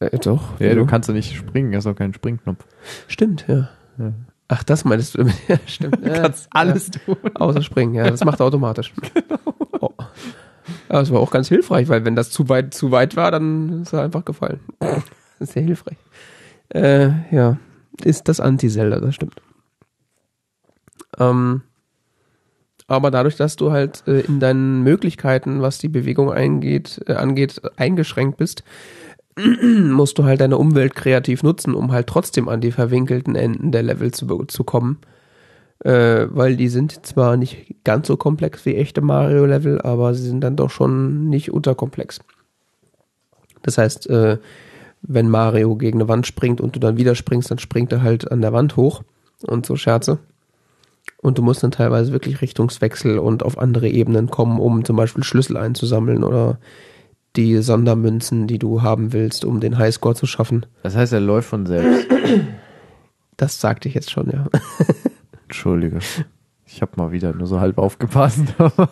Äh, doch. Ja, du wieso? kannst ja nicht springen, hast auch keinen Springknopf. Stimmt, ja. Ja. Ach, das meinst du? ja, stimmt. Ja, alles tun. außer springen, ja, das macht er automatisch. Oh. Ja, das war auch ganz hilfreich, weil wenn das zu weit zu weit war, dann ist er einfach gefallen. Sehr hilfreich. Äh, ja, ist das Anti-Zelda, das stimmt. Ähm, aber dadurch, dass du halt äh, in deinen Möglichkeiten, was die Bewegung eingeht, äh, angeht, eingeschränkt bist, musst du halt deine Umwelt kreativ nutzen, um halt trotzdem an die verwinkelten Enden der Level zu, zu kommen. Äh, weil die sind zwar nicht ganz so komplex wie echte Mario-Level, aber sie sind dann doch schon nicht unterkomplex. Das heißt, äh, wenn Mario gegen eine Wand springt und du dann wieder springst, dann springt er halt an der Wand hoch und so Scherze. Und du musst dann teilweise wirklich Richtungswechsel und auf andere Ebenen kommen, um zum Beispiel Schlüssel einzusammeln oder die Sondermünzen, die du haben willst, um den Highscore zu schaffen. Das heißt, er läuft von selbst. Das sagte ich jetzt schon, ja. Entschuldige. Ich habe mal wieder nur so halb aufgepasst. aber,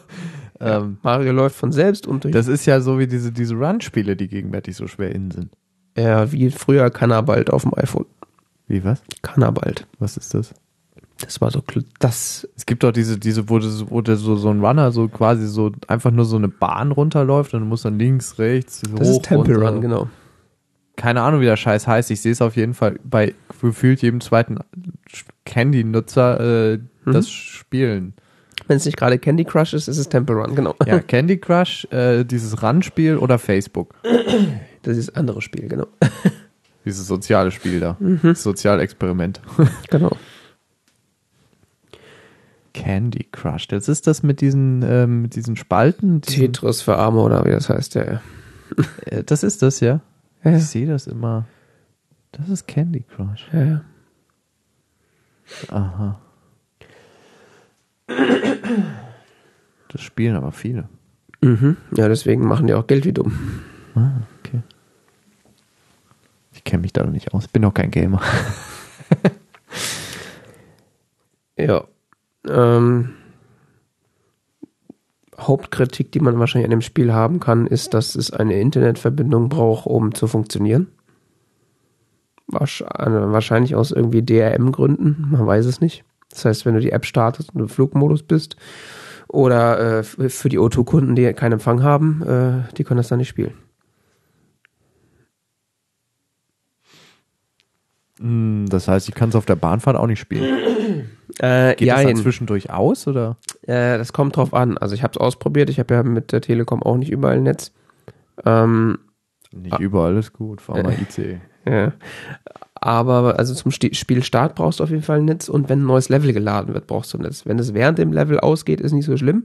ähm, Mario läuft von selbst und durch das ist ja so wie diese, diese Run-Spiele, die gegenwärtig so schwer innen sind. Ja, wie früher Cannabalt auf dem iPhone. Wie was? Cannabalt. Was ist das? Das war so das. Es gibt doch diese, diese, wo, das, wo der so, so ein Runner so quasi so einfach nur so eine Bahn runterläuft und du musst dann links, rechts, Das hoch, ist Temple runter. Run, genau. Keine Ahnung, wie der Scheiß heißt. Ich sehe es auf jeden Fall bei gefühlt jedem zweiten Candy-Nutzer äh, Mhm. das Spielen. Wenn es nicht gerade Candy Crush ist, ist es Temple Run, genau. Ja, Candy Crush, äh, dieses Run-Spiel oder Facebook. Das ist das andere Spiel, genau. Dieses soziale Spiel da. Mhm. Sozialexperiment. genau. Candy Crush. Das ist das mit diesen, ähm, mit diesen Spalten. Diesen, Tetris für Arme oder wie das heißt, ja. ja. äh, das ist das, ja. Ja. Ich sehe das immer. Das ist Candy Crush. ja, ja. Aha. Das spielen aber viele. Mhm. Ja, deswegen machen die auch Geld wie dumm. Ah, okay. Ich kenne mich da noch nicht aus. Bin noch kein Gamer. Ja. Ähm, Hauptkritik, die man wahrscheinlich an dem Spiel haben kann, ist, dass es eine Internetverbindung braucht, um zu funktionieren. Äh, Wahrscheinlich aus irgendwie DRM-Gründen, man weiß es nicht. Das heißt, wenn du die App startest und du im Flugmodus bist oder äh, für die O2-Kunden, die keinen Empfang haben, äh, die können das dann nicht spielen. Hm, Das heißt, ich kann es auf der Bahnfahrt auch nicht spielen. Äh, Geht das dann jein. zwischendurch aus oder? Äh, das kommt drauf an. Also ich habe es ausprobiert. Ich habe ja mit der Telekom auch nicht überall Netz. Ähm, Nicht überall ist gut. Fahr mal ICE. ja. Aber also zum Sti- Spielstart brauchst du auf jeden Fall ein Netz und wenn ein neues Level geladen wird, brauchst du ein Netz. Wenn es während dem Level ausgeht, ist nicht so schlimm.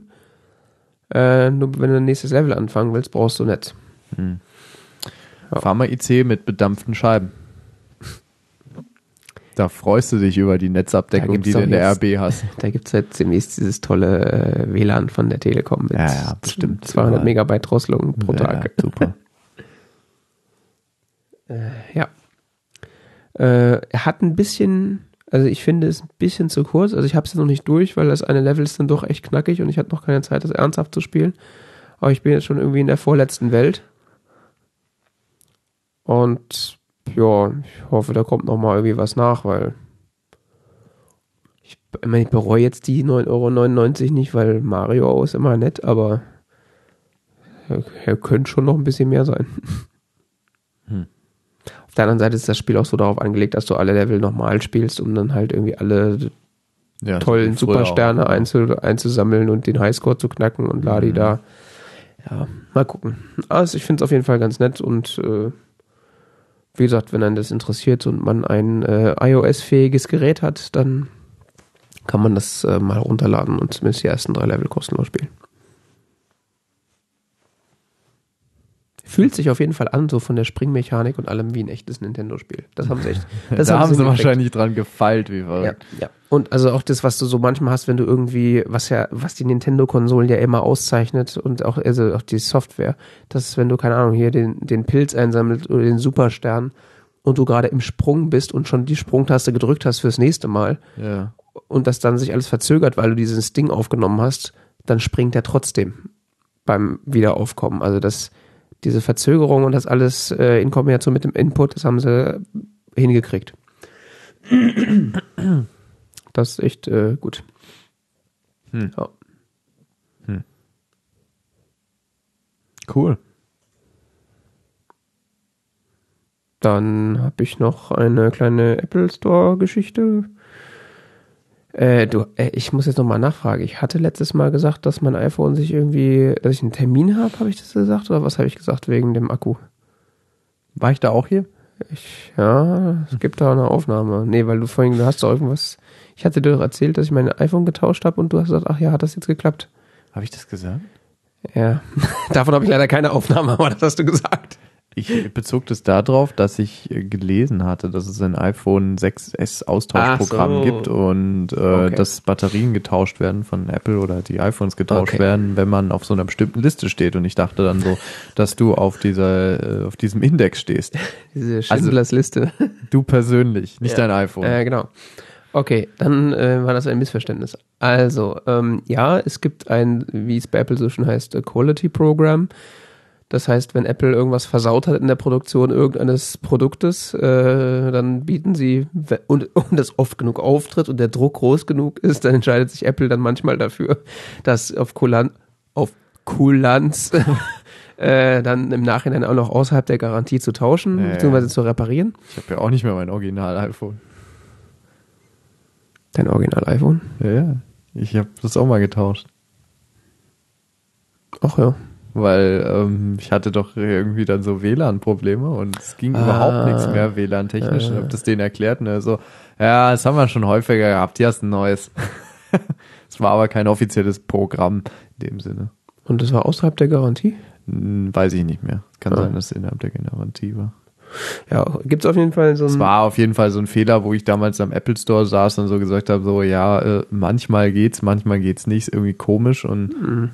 Äh, nur wenn du ein nächstes Level anfangen willst, brauchst du ein Netz. Ja. Fahr mal ICE mit bedampften Scheiben. Da freust du dich über die Netzabdeckung, die du in der RB hast. Da gibt es jetzt demnächst dieses tolle äh, WLAN von der Telekom mit Ja, ja, bestimmt. 200 Überall. Megabyte Drosselung pro Ja, Tag. ja, super. Ja. Äh, hat ein bisschen, also ich finde es ein bisschen zu kurz. Also ich habe es noch nicht durch, weil das eine Level ist dann doch echt knackig und ich hatte noch keine Zeit, das ernsthaft zu spielen. Aber ich bin jetzt schon irgendwie in der vorletzten Welt. Und ja, ich hoffe, da kommt noch mal irgendwie was nach, weil ich, ich, meine, ich bereue jetzt die 9,99 Euro nicht, weil Mario ist immer nett, aber er, er könnte schon noch ein bisschen mehr sein. Auf der anderen Seite ist das Spiel auch so darauf angelegt, dass du alle Level nochmal spielst, um dann halt irgendwie alle Ja, tollen Supersterne auch. einzu, einzusammeln und den Highscore zu knacken und ladi da. Ja, mal gucken. Also ich finde es auf jeden Fall ganz nett und äh, wie gesagt, wenn einen das interessiert und man ein äh, iOS-fähiges Gerät hat, dann kann man das äh, mal runterladen und zumindest die ersten drei Level kostenlos spielen. Fühlt sich auf jeden Fall an, so von der Springmechanik und allem wie ein echtes Nintendo-Spiel. Das haben sie echt. Das da haben sie hingekriegt. wahrscheinlich dran gefeilt, wie Ja, verrückt. ja. Und also auch das, was du so manchmal hast, wenn du irgendwie, was ja, was die Nintendo-Konsolen ja immer auszeichnet und auch, also auch die Software, dass wenn du, keine Ahnung, hier den, den Pilz einsammelst oder den Superstern und du gerade im Sprung bist und schon die Sprungtaste gedrückt hast fürs nächste Mal Ja. und das dann sich alles verzögert, weil du dieses Ding aufgenommen hast, dann springt er trotzdem beim Wiederaufkommen. Also das, diese Verzögerung und das alles äh, in Kombination mit dem Input, das haben sie hingekriegt. Das ist echt äh, gut. Hm. Ja. Cool. Dann habe ich noch eine kleine Apple Store Geschichte. Äh, du, äh, ich muss jetzt nochmal nachfragen. Ich hatte letztes Mal gesagt, dass mein iPhone sich irgendwie, dass ich einen Termin habe, habe ich das gesagt? Oder was habe ich gesagt wegen dem Akku? War ich da auch hier? Ich, ja, es gibt da eine Aufnahme. Nee, weil du vorhin, du hast doch irgendwas. Ich hatte dir doch erzählt, dass ich mein iPhone getauscht habe und du hast gesagt, ach ja, hat das jetzt geklappt? Habe ich das gesagt? Ja. Davon habe ich leider keine Aufnahme, aber das hast du gesagt. Ich bezog das darauf, dass ich äh, gelesen hatte, dass es ein iPhone 6S Austauschprogramm so. gibt und äh, Okay. dass Batterien getauscht werden von Apple oder die iPhones getauscht Okay. werden, wenn man auf so einer bestimmten Liste steht. Und ich dachte dann so, dass du auf dieser, äh, auf diesem Index stehst. Diese Schindlers Liste. Du persönlich, nicht Ja. dein iPhone. Äh, genau. Okay, dann äh, war das ein Missverständnis. Also, ähm, ja, es gibt ein, wie es bei Apple so schon heißt, äh, Quality Program. Das heißt, wenn Apple irgendwas versaut hat in der Produktion irgendeines Produktes, äh, dann bieten sie, und, und das oft genug auftritt und der Druck groß genug ist, dann entscheidet sich Apple dann manchmal dafür, das auf Kulan auf Kulanz äh, dann im Nachhinein auch noch außerhalb der Garantie zu tauschen, Ja, ja. beziehungsweise zu reparieren. Ich habe ja auch nicht mehr mein Original-iPhone. Dein Original-iPhone? Ja, ja. Ich habe das auch mal getauscht. Ach ja. Weil ähm, ich hatte doch irgendwie dann so WLAN-Probleme und es ging Ah. überhaupt nichts mehr WLAN-technisch. Ich habe das denen erklärt und er so, ja, das haben wir schon häufiger gehabt, hier hast ein neues. Es war aber kein offizielles Programm in dem Sinne. Und das war außerhalb der Garantie? Hm, Weiß ich nicht mehr. Kann Ah. sein, dass es innerhalb der Garantie war. Ja, gibt's auf jeden Fall so ein. Es war auf jeden Fall so ein Fehler, wo ich damals am Apple Store saß und so gesagt habe, so ja, äh, manchmal geht's, manchmal geht's nicht, ist irgendwie komisch und, Mhm.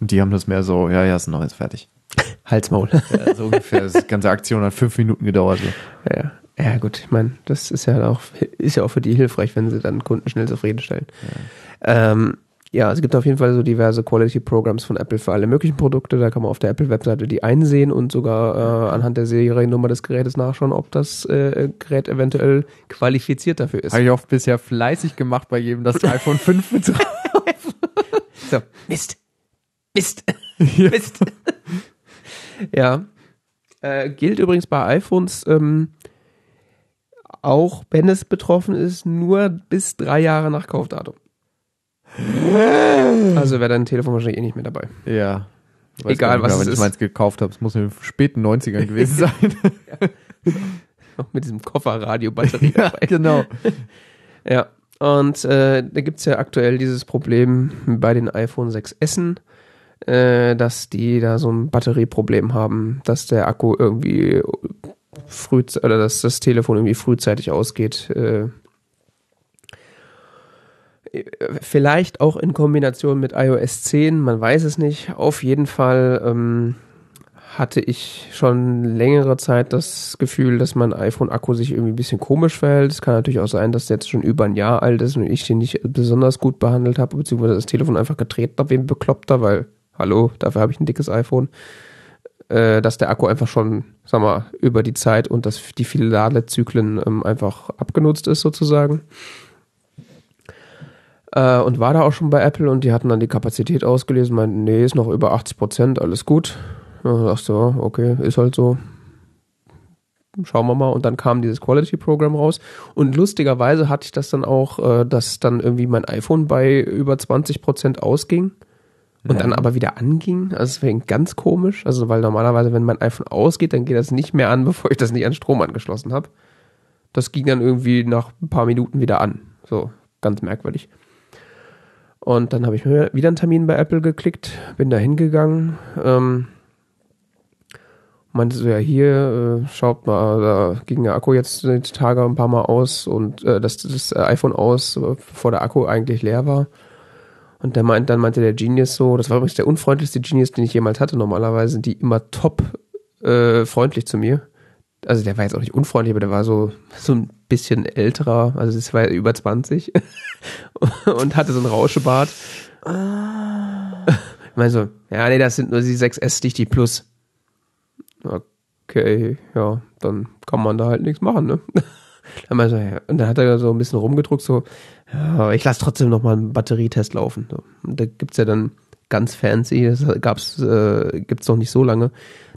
Die haben das mehr so, ja, ja, ist ein neues fertig. Halsmaul. Ja, so ungefähr. Die ganze Aktion hat fünf Minuten gedauert. So. Ja, ja gut, ich meine, das ist ja auch ist ja auch für die hilfreich, wenn sie dann Kunden schnell zufriedenstellen. Ja. Ähm, ja, es gibt auf jeden Fall so diverse Quality Programs von Apple für alle möglichen Produkte. Da kann man auf der Apple-Webseite die einsehen und sogar äh, anhand der Seriennummer des Gerätes nachschauen, ob das äh, Gerät eventuell qualifiziert dafür ist. Habe ich auch bisher fleißig gemacht bei jedem, das iPhone 5 mit drauf. So, Mist. Mist. Mist. ja. Äh, gilt übrigens bei iPhones, ähm, auch wenn es betroffen ist, nur bis drei Jahre nach Kaufdatum. Also wäre dein Telefon wahrscheinlich eh nicht mehr dabei. Ja. Egal, was was es ich ist. meins gekauft habe. Es muss in den späten 90ern gewesen sein. Noch mit diesem Kofferradio-Batterie ja, dabei. genau. Ja, und äh, da gibt's ja aktuell dieses Problem bei den iPhone 6S, äh, dass die da so ein Batterieproblem haben, dass der Akku irgendwie früh oder dass das Telefon irgendwie frühzeitig ausgeht. Äh, vielleicht auch in Kombination mit iOS 10, man weiß es nicht. Auf jeden Fall ähm, hatte ich schon längere Zeit das Gefühl, dass mein iPhone-Akku sich irgendwie ein bisschen komisch verhält. Es kann natürlich auch sein, dass der jetzt schon über ein Jahr alt ist und ich den nicht besonders gut behandelt habe, beziehungsweise das Telefon einfach getreten habe wie ein Bekloppter, weil, hallo, dafür habe ich ein dickes iPhone. Äh, dass der Akku einfach schon, sag mal, über die Zeit und das, die viele Ladezyklen ähm, einfach abgenutzt ist sozusagen. Äh, und war da auch schon bei Apple und die hatten dann die Kapazität ausgelesen, meinten, nee, ist noch über 80 Prozent, alles gut. Sagst du, ja, okay, ist halt so. Schauen wir mal. Und dann kam dieses Quality-Programm raus. Und lustigerweise hatte ich das dann auch, äh, dass dann irgendwie mein iPhone bei über 20 Prozent ausging und dann aber wieder anging. Also es wäre ganz komisch. Also weil normalerweise, wenn mein iPhone ausgeht, dann geht das nicht mehr an, bevor ich das nicht an Strom angeschlossen habe. Das ging dann irgendwie nach ein paar Minuten wieder an. So, ganz merkwürdig. Und dann habe ich mir wieder einen Termin bei Apple geklickt, bin da hingegangen, ähm, meinte so, ja hier, äh, schaut mal, da ging der Akku jetzt die Tage ein paar Mal aus und äh, das, das iPhone aus, äh, bevor der Akku eigentlich leer war. Und der meint, dann meinte der Genius so, das war übrigens der unfreundlichste Genius, den ich jemals hatte. Normalerweise sind die immer top äh, freundlich zu mir. Also der war jetzt auch nicht unfreundlich, aber der war so, so ein bisschen älterer, also es war über 20 und hatte so einen Rauschebart. Ich meine so, ja, nee, das sind nur die 6S, nicht die Plus. Okay, ja, dann kann man da halt nichts machen, ne? Dann meinte er, ja. Und dann hat er so ein bisschen rumgedruckt, so, ja, ich lasse trotzdem noch mal einen Batterietest laufen. So. Und da gibt's ja dann ganz fancy, das gab's, äh, gibt's noch nicht so lange,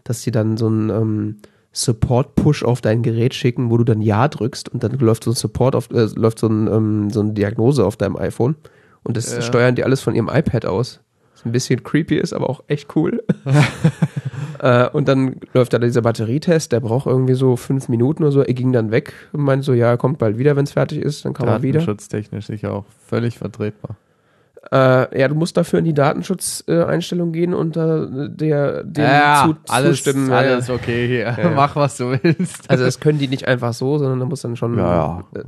dass die dann so einen ähm, Support-Push auf dein Gerät schicken, wo du dann Ja drückst und dann läuft so ein Support auf, äh, läuft so, ein, ähm, so eine Diagnose auf deinem iPhone. Und das Ja. steuern die alles von ihrem iPad aus. Was ein bisschen creepy ist, aber auch echt cool. Äh, und dann läuft da dieser Batterietest, der braucht irgendwie so fünf Minuten oder so. Er ging dann weg und meinte so, ja, er kommt bald wieder, wenn es fertig ist, dann kann man wieder. Datenschutztechnisch sicher auch völlig vertretbar. Äh, ja, du musst dafür in die Datenschutzeinstellung gehen und da der dem zu, zustimmen. Ja, ja. alles okay hier. Ja. Mach, was du willst. Also das können die nicht einfach so, sondern da muss dann schon. Ja, Äh,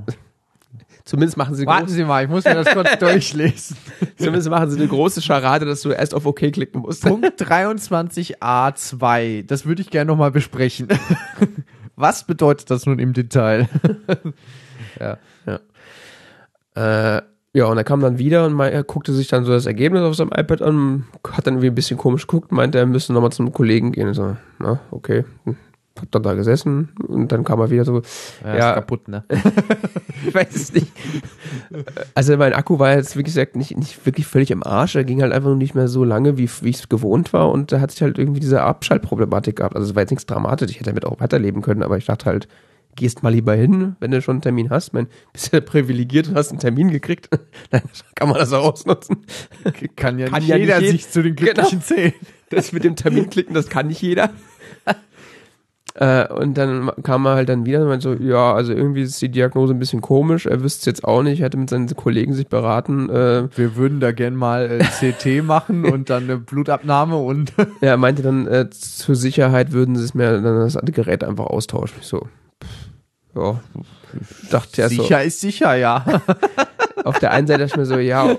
zumindest machen sie Warten Sie mal, ich muss mir das kurz durchlesen. zumindest machen sie eine große Scharade, dass du erst auf OK klicken musst. Punkt 23a2. Das würde ich gerne nochmal besprechen. Was bedeutet das nun im Detail? Äh, Ja, und er kam dann wieder und er guckte sich dann so das Ergebnis auf seinem iPad an, hat dann irgendwie ein bisschen komisch geguckt, meinte, er müsste nochmal zum Kollegen gehen. Ich so, na, okay. Hab dann da gesessen und dann kam er wieder so, Ja, Ja. ist kaputt, ne? ich weiß es nicht. Also mein Akku war jetzt wirklich gesagt nicht, nicht wirklich völlig im Arsch. Er ging halt einfach nur nicht mehr so lange, wie, wie ich es gewohnt war. Und da hat sich halt irgendwie diese Abschaltproblematik gehabt. Also es war jetzt nichts dramatisch. Ich hätte damit auch weiterleben können, aber ich dachte halt, gehst mal lieber hin, wenn du schon einen Termin hast. Mein, bist ja privilegiert und hast einen Termin gekriegt. Dann kann man das auch ausnutzen. Kann ja Kann nicht ja jeder nicht sich zu den Glücklichen Genau. zählen. Das mit dem Termin klicken, das kann nicht jeder. Äh, und dann kam er halt dann wieder und meinte so, ja, also irgendwie ist die Diagnose ein bisschen komisch, er wüsste es jetzt auch nicht, er hätte mit seinen Kollegen sich beraten. Äh, Wir würden da gern mal äh, CT machen und dann eine Blutabnahme und ja, er meinte dann, äh, zur Sicherheit würden sie es mir dann das Gerät einfach austauschen. Ich so, ja, dachte ja so. sicher ist sicher, ja. Auf der einen Seite dachte ich mir so, ja,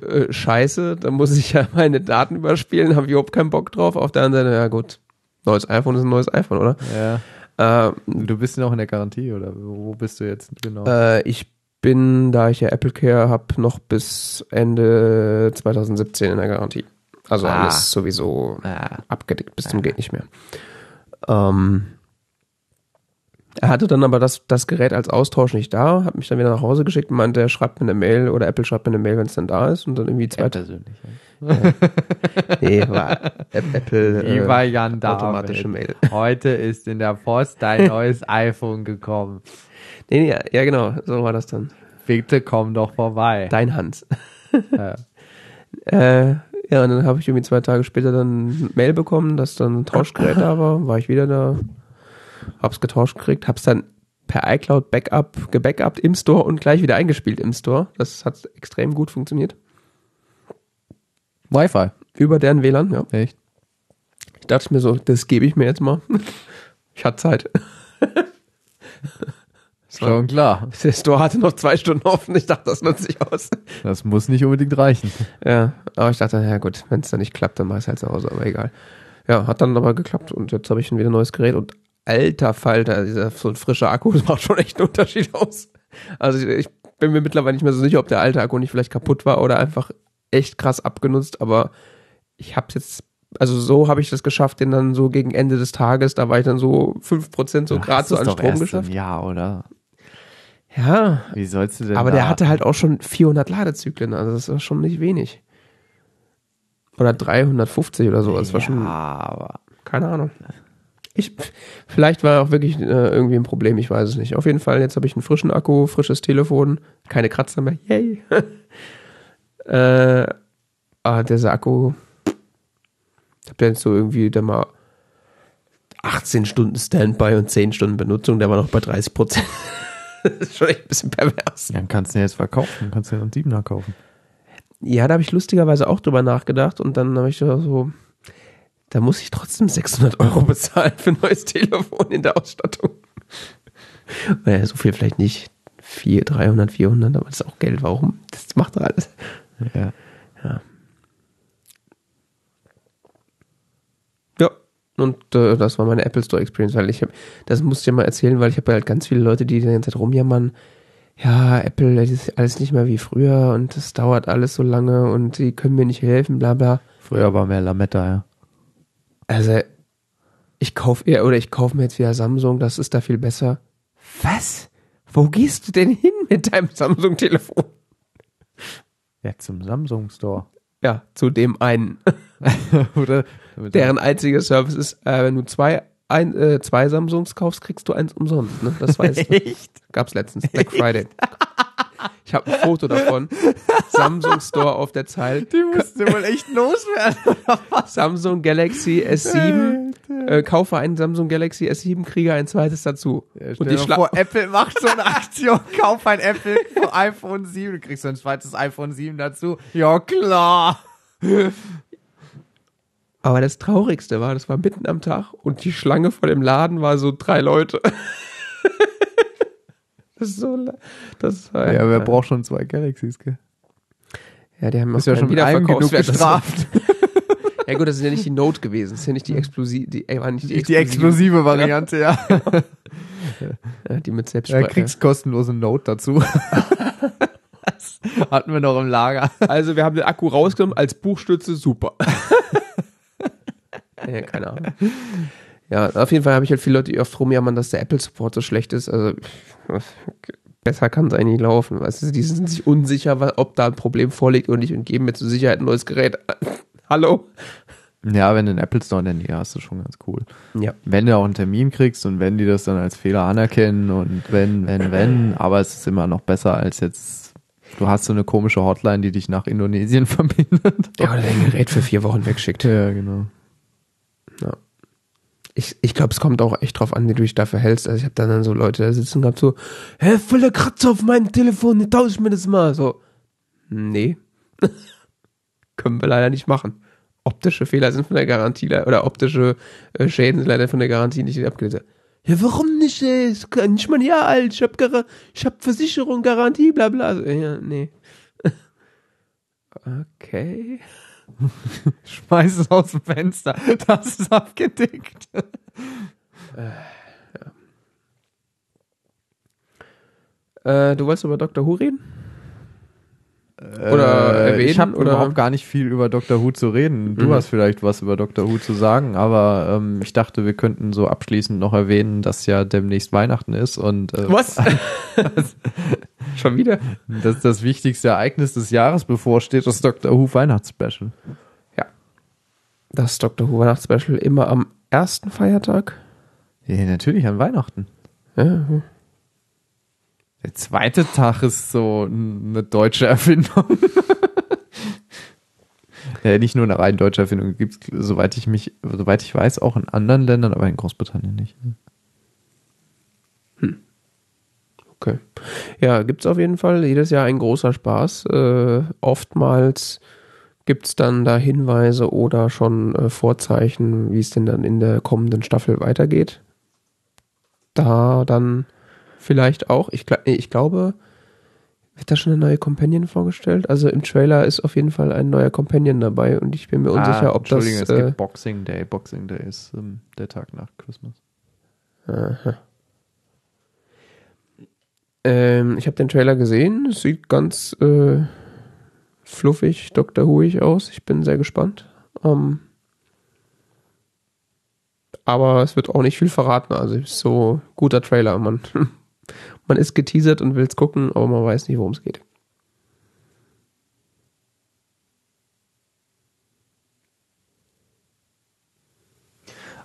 äh, scheiße, da muss ich ja meine Daten überspielen, habe ich überhaupt keinen Bock drauf. Auf der anderen Seite, ja gut, neues iPhone ist ein neues iPhone, oder? ja. Äh, Du bist noch in der Garantie oder wo bist du jetzt genau? Äh, ich bin, da ich ja Apple Care habe, noch bis Ende 2017 in der Garantie. Also Ah. alles sowieso Ah. abgedeckt bis zum geht nicht mehr. Ähm, er hatte dann aber das, das Gerät als Austausch nicht da, hat mich dann wieder nach Hause geschickt und meinte, er schreibt mir eine Mail oder Apple schreibt mir eine Mail, wenn es dann da ist und dann irgendwie zwei persönlich. Nee, war Apple äh, Lieber Jan David, automatische Mail. heute ist in der Post dein neues iPhone gekommen. Nee, nee, ja, ja genau, so war das dann. Bitte komm doch vorbei. Dein Hans. Ja. Äh, ja, und dann habe ich irgendwie zwei Tage später dann Mail bekommen, dass dann ein Tauschgerät da war. War ich wieder da, hab's getauscht gekriegt, hab's dann per iCloud Backup gebackupt im Store und gleich wieder eingespielt im Store. Das hat extrem gut funktioniert. Wi-Fi. Über deren WLAN, ja. Echt? Ich dachte mir so, das gebe ich mir jetzt mal. Ich hatte Zeit. Schon klar. Der Store hatte noch zwei Stunden offen. Ich dachte, das nutze ich aus. Das muss nicht unbedingt reichen. Ja, aber ich dachte, ja gut, wenn es dann nicht klappt, dann mach ich es halt zu Hause, aber egal. Ja, hat dann aber geklappt und jetzt habe ich schon wieder ein neues Gerät und alter Falter, dieser so ein frischer Akku, das macht schon echt einen Unterschied aus. Also ich, ich bin mir mittlerweile nicht mehr so sicher, ob der alte Akku nicht vielleicht kaputt war oder einfach echt krass abgenutzt, aber ich habe jetzt, also so habe ich das geschafft, den dann so gegen Ende des Tages, da war ich dann so 5% so gerade so an Strom geschafft. Ja, oder? Ja, Wie sollst du denn aber da? der hatte halt auch schon 400 Ladezyklen, also das ist schon nicht wenig. Oder 350 oder so, das war schon, aber keine Ahnung. Ich, vielleicht war auch wirklich äh, irgendwie ein Problem, ich weiß es nicht. Auf jeden Fall, jetzt habe ich einen frischen Akku, frisches Telefon, keine Kratzer mehr, yay. äh, aber dieser Akku, ich habe jetzt so irgendwie dann mal 18 Stunden Standby und 10 Stunden Benutzung, der war noch bei 30 Prozent. das ist schon echt ein bisschen pervers. dann kannst du ihn jetzt verkaufen. Kannst du einen Siebener kaufen. Ja, da habe ich lustigerweise auch drüber nachgedacht und dann habe ich so, da muss ich trotzdem 600 Euro bezahlen für ein neues Telefon in der Ausstattung. Naja, so viel vielleicht nicht. 4, 300, 400, aber das ist auch Geld. Warum? Das macht doch alles. Ja. Ja, und äh, das war meine Apple Store Experience, weil ich habe, das musste ich ja mal erzählen, weil ich habe halt ganz viele Leute, die die ganze Zeit rumjammern, ja, Apple, das ist alles nicht mehr wie früher und das dauert alles so lange und die können mir nicht helfen, bla bla. Früher war mehr Lametta, ja. Also, ich kauf eher, oder ich kaufe mir jetzt wieder Samsung, das ist da viel besser. Was? Wo gehst du denn hin mit deinem Samsung-Telefon? Ja, zum Samsung Store. Ja, zu dem einen. Oder? Deren einziger Service ist, äh, wenn du zwei, ein, äh, zwei Samsungs kaufst, kriegst du eins umsonst. Ne? Das weißt du. Echt? Gab's letztens, Black Friday. Ich habe ein Foto davon. Samsung Store auf der Zeile. Die mussten wohl echt loswerden. Samsung Galaxy S7. Äh, kaufe einen Samsung Galaxy S7, kriege ein zweites dazu. Und die vor, Apple macht so eine Aktion, kauf ein Apple iPhone 7, du kriegst so ein zweites iPhone 7 dazu. Ja, klar. Aber das Traurigste war, das war mitten am Tag und die Schlange vor dem Laden war so drei Leute. das ist so, das war, Ja, wer braucht schon zwei Galaxies, gell? Ja, die haben Ist ja schon mit einem genug gestraft. Ja gut, das ist ja nicht die Note gewesen, das ist ja nicht die explosive, die, äh, war nicht die, Die explosive Variante, ja. Ja, die mit Ja, Selbstspeicher. kriegst kostenlose Note dazu. Hatten wir noch im Lager. Also wir haben den Akku rausgenommen als Buchstütze, super. ja, keine Ahnung. Ja, auf jeden Fall habe ich halt viele Leute, die oft rumjammern, dass der Apple-Support so schlecht ist. Also besser kann es eigentlich laufen. Weißt du, die sind sich unsicher, ob da ein Problem vorliegt oder nicht und geben mir zur Sicherheit ein neues Gerät. Hallo? Ja, wenn du einen Apple Store in der Nähe hast, ist schon ganz cool. Ja. Wenn du auch einen Termin kriegst und wenn die das dann als Fehler anerkennen und wenn, wenn, wenn, aber es ist immer noch besser als jetzt, du hast so eine komische Hotline, die dich nach Indonesien verbindet. Ja, oder dein Gerät für vier Wochen wegschickt. Ja, genau. Ich, ich glaube, es kommt auch echt drauf an, wie du dich dafür hältst. Also ich habe dann, dann so Leute da sitzen gehabt, so, hä, voller Kratzer auf meinem Telefon, tausch mir das mal. So, nee. Können wir leider nicht machen. Optische Fehler sind von der Garantie oder optische äh, Schäden sind leider von der Garantie nicht abgelöst. Ja, warum nicht? Ey? Ist nicht mal ein Jahr alt. Ich hab, Gar ich hab Versicherung, Garantie, bla bla. So, ja, nee. Okay. Schmeiß es aus dem Fenster. Das ist abgedickt. Äh, du wolltest über Dr. Who reden? Oder erwähnen, Äh, ich habe überhaupt gar nicht viel über Dr. Who zu reden. Du Mhm. hast vielleicht was über Dr. Who zu sagen, aber ähm, ich dachte, wir könnten so abschließend noch erwähnen, dass ja demnächst Weihnachten ist und äh, Was? Schon wieder? dass das wichtigste Ereignis des Jahres bevorsteht, das Dr. Who Weihnachtsspecial. Das Dr. Who Weihnachtsspecial immer am ersten Feiertag. Ja, natürlich an Weihnachten. Ja, Der zweite Tag ist so eine deutsche Erfindung. ja, nicht nur eine rein deutsche Erfindung, gibt es, soweit ich mich, soweit ich weiß, auch in anderen Ländern, aber in Großbritannien nicht. okay. Ja, gibt's auf jeden Fall jedes Jahr ein großer Spaß. Äh, oftmals gibt's dann da Hinweise oder schon äh, Vorzeichen, wie es denn dann in der kommenden Staffel weitergeht. Da dann vielleicht auch, ich, ich glaube, wird da schon eine neue Companion vorgestellt? Also im Trailer ist auf jeden Fall ein neuer Companion dabei und ich bin mir unsicher, ob das. Ah, Entschuldigung, es Äh, gibt Boxing Day. Boxing Day ist ähm, der Tag nach Christmas. Aha. Ähm, ich habe den Trailer gesehen. Es sieht ganz äh, fluffig, Dr. Huig aus. Ich bin sehr gespannt. Ähm, aber es wird auch nicht viel verraten. Also ist so guter Trailer. Man, man ist geteasert und will es gucken, aber man weiß nicht, worum es geht.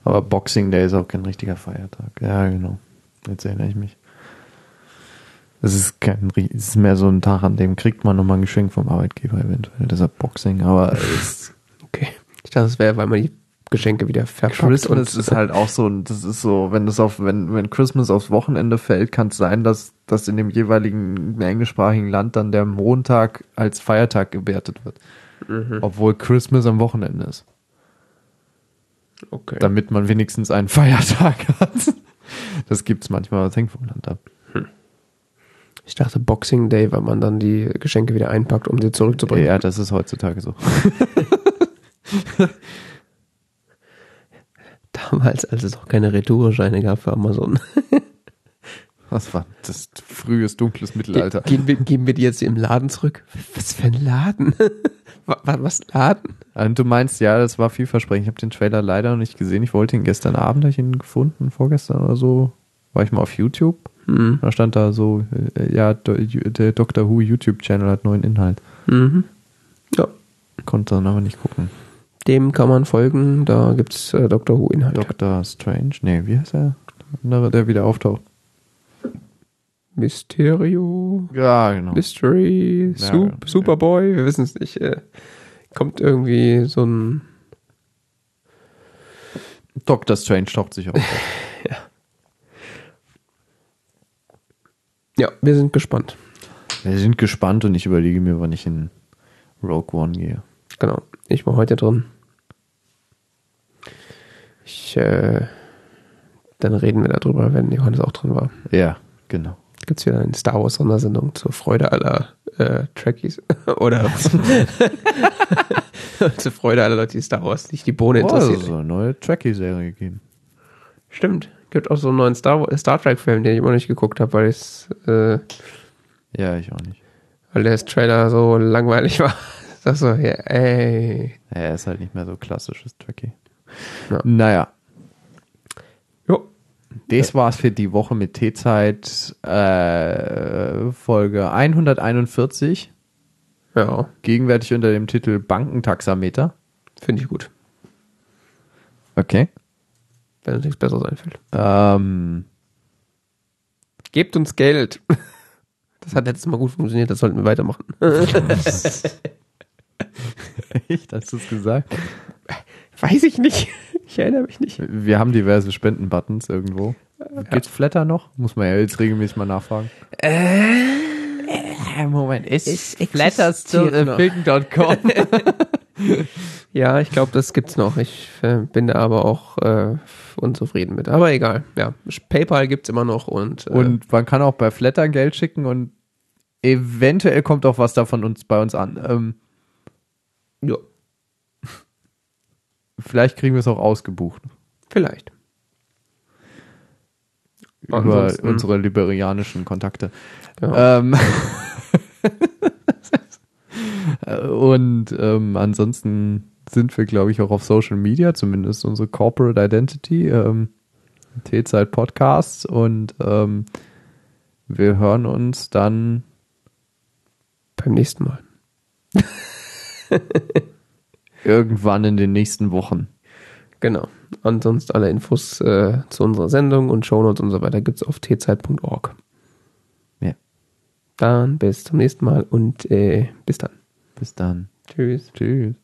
Aber Boxing Day ist auch kein richtiger Feiertag. Ja, genau. Jetzt erinnere ich mich. Es ist kein, es ist mehr so ein Tag, an dem kriegt man nochmal ein Geschenk vom Arbeitgeber eventuell. Deshalb Boxing. Aber es, Okay. Ich dachte, es wäre, weil man die Geschenke wieder verpackt Christmas und ist halt auch so, ein- das ist so, wenn das auf, wenn, wenn Christmas aufs Wochenende fällt, kann es sein, dass, dass in dem jeweiligen englischsprachigen Land dann der Montag als Feiertag gewertet wird. Obwohl Christmas am Wochenende ist. okay. Damit man wenigstens einen Feiertag hat. Das gibt's manchmal, das hängt vom Land ab. Ich dachte Boxing Day, weil man dann die Geschenke wieder einpackt, um sie zurückzubringen. Ja, das ist heutzutage so. Damals, als es noch keine Retourescheine gab für Amazon. Was war das? Frühes, dunkles Mittelalter. Geben wir, geben wir die jetzt im Laden zurück? Was für ein Laden? Wa- wa- Was Laden? Und du meinst, ja, das war vielversprechend. Ich habe den Trailer leider noch nicht gesehen. Ich wollte ihn gestern Abend, habe ich ihn gefunden, vorgestern oder so. War ich mal auf YouTube. Mhm. Da stand da so, äh, ja, der Doctor Who YouTube-Channel hat neuen Inhalt. Mhm. Ja, Konnte dann aber nicht gucken. Dem kann man folgen. Da gibt's äh, Doctor Who Inhalt. Doctor Strange? Nee, wie heißt der? Der andere, der wieder auftaucht. Mysterio, Ja, genau. Mystery, Ja, Sup, ja. Superboy, wir wissen es nicht. Äh, kommt irgendwie so ein. Doctor Strange taucht sich auf. Ja, wir sind gespannt. Wir sind gespannt und ich überlege mir, wann ich in Rogue One gehe. Genau. Ich war heute drin. Ich, äh, dann reden wir darüber, wenn Johannes auch drin war. Ja, genau. Gibt's wieder eine Star Wars Sondersendung zur Freude aller äh, Trekkies. Oder zur Freude aller Leute, die Star Wars nicht die Bohne Oh, interessiert. so eine neue Trekkie-Serie gegeben. Stimmt. Gibt auch so einen neuen Star, Star Trek Film, den ich immer noch nicht geguckt habe, weil ich äh, Ja, ich auch nicht. weil der Trailer so langweilig war. Das so, ja, ey. Ja, er ist halt nicht mehr so klassisches Tricky. Ja. Naja, Jo. das war's für die Woche mit T-Zeit äh, Folge 141. Ja, Gegenwärtig unter dem Titel Bankentaxameter. finde ich gut. Okay. Wenn uns nichts Besseres einfällt. Ähm, Gebt uns Geld. Das hat letztes Mal gut funktioniert, das sollten wir weitermachen. echt, hast du es gesagt? Weiß ich nicht. Ich erinnere mich nicht. Wir haben diverse Spendenbuttons irgendwo. Gibt's Flatter noch? Muss man ja jetzt regelmäßig mal nachfragen. Äh, Moment, ist, Es Flatter still existiert a noch. thing.com? Ja, ich glaube, das gibt's noch. Ich äh, bin da aber auch äh, unzufrieden mit. Aber egal. Ja, PayPal gibt's immer noch und, äh, Und man kann auch bei Flatter Geld schicken und eventuell kommt auch was davon uns bei uns an. Ähm, ja, vielleicht kriegen wir es auch ausgebucht vielleicht. über Ansonsten- unsere liberianischen Kontakte. Ja. Ähm, und ähm, ansonsten sind wir, glaube ich, auch auf Social Media, zumindest unsere Corporate Identity, ähm, T-Zeit Podcasts und ähm, wir hören uns dann Beim nächsten Mal. irgendwann in den nächsten Wochen. Genau. Ansonsten alle Infos äh, zu unserer Sendung und Shownotes und so weiter gibt's auf tzeit.org. Ja. Dann bis zum nächsten Mal und äh, bis dann. Bis dann. Tschüss. Tschüss.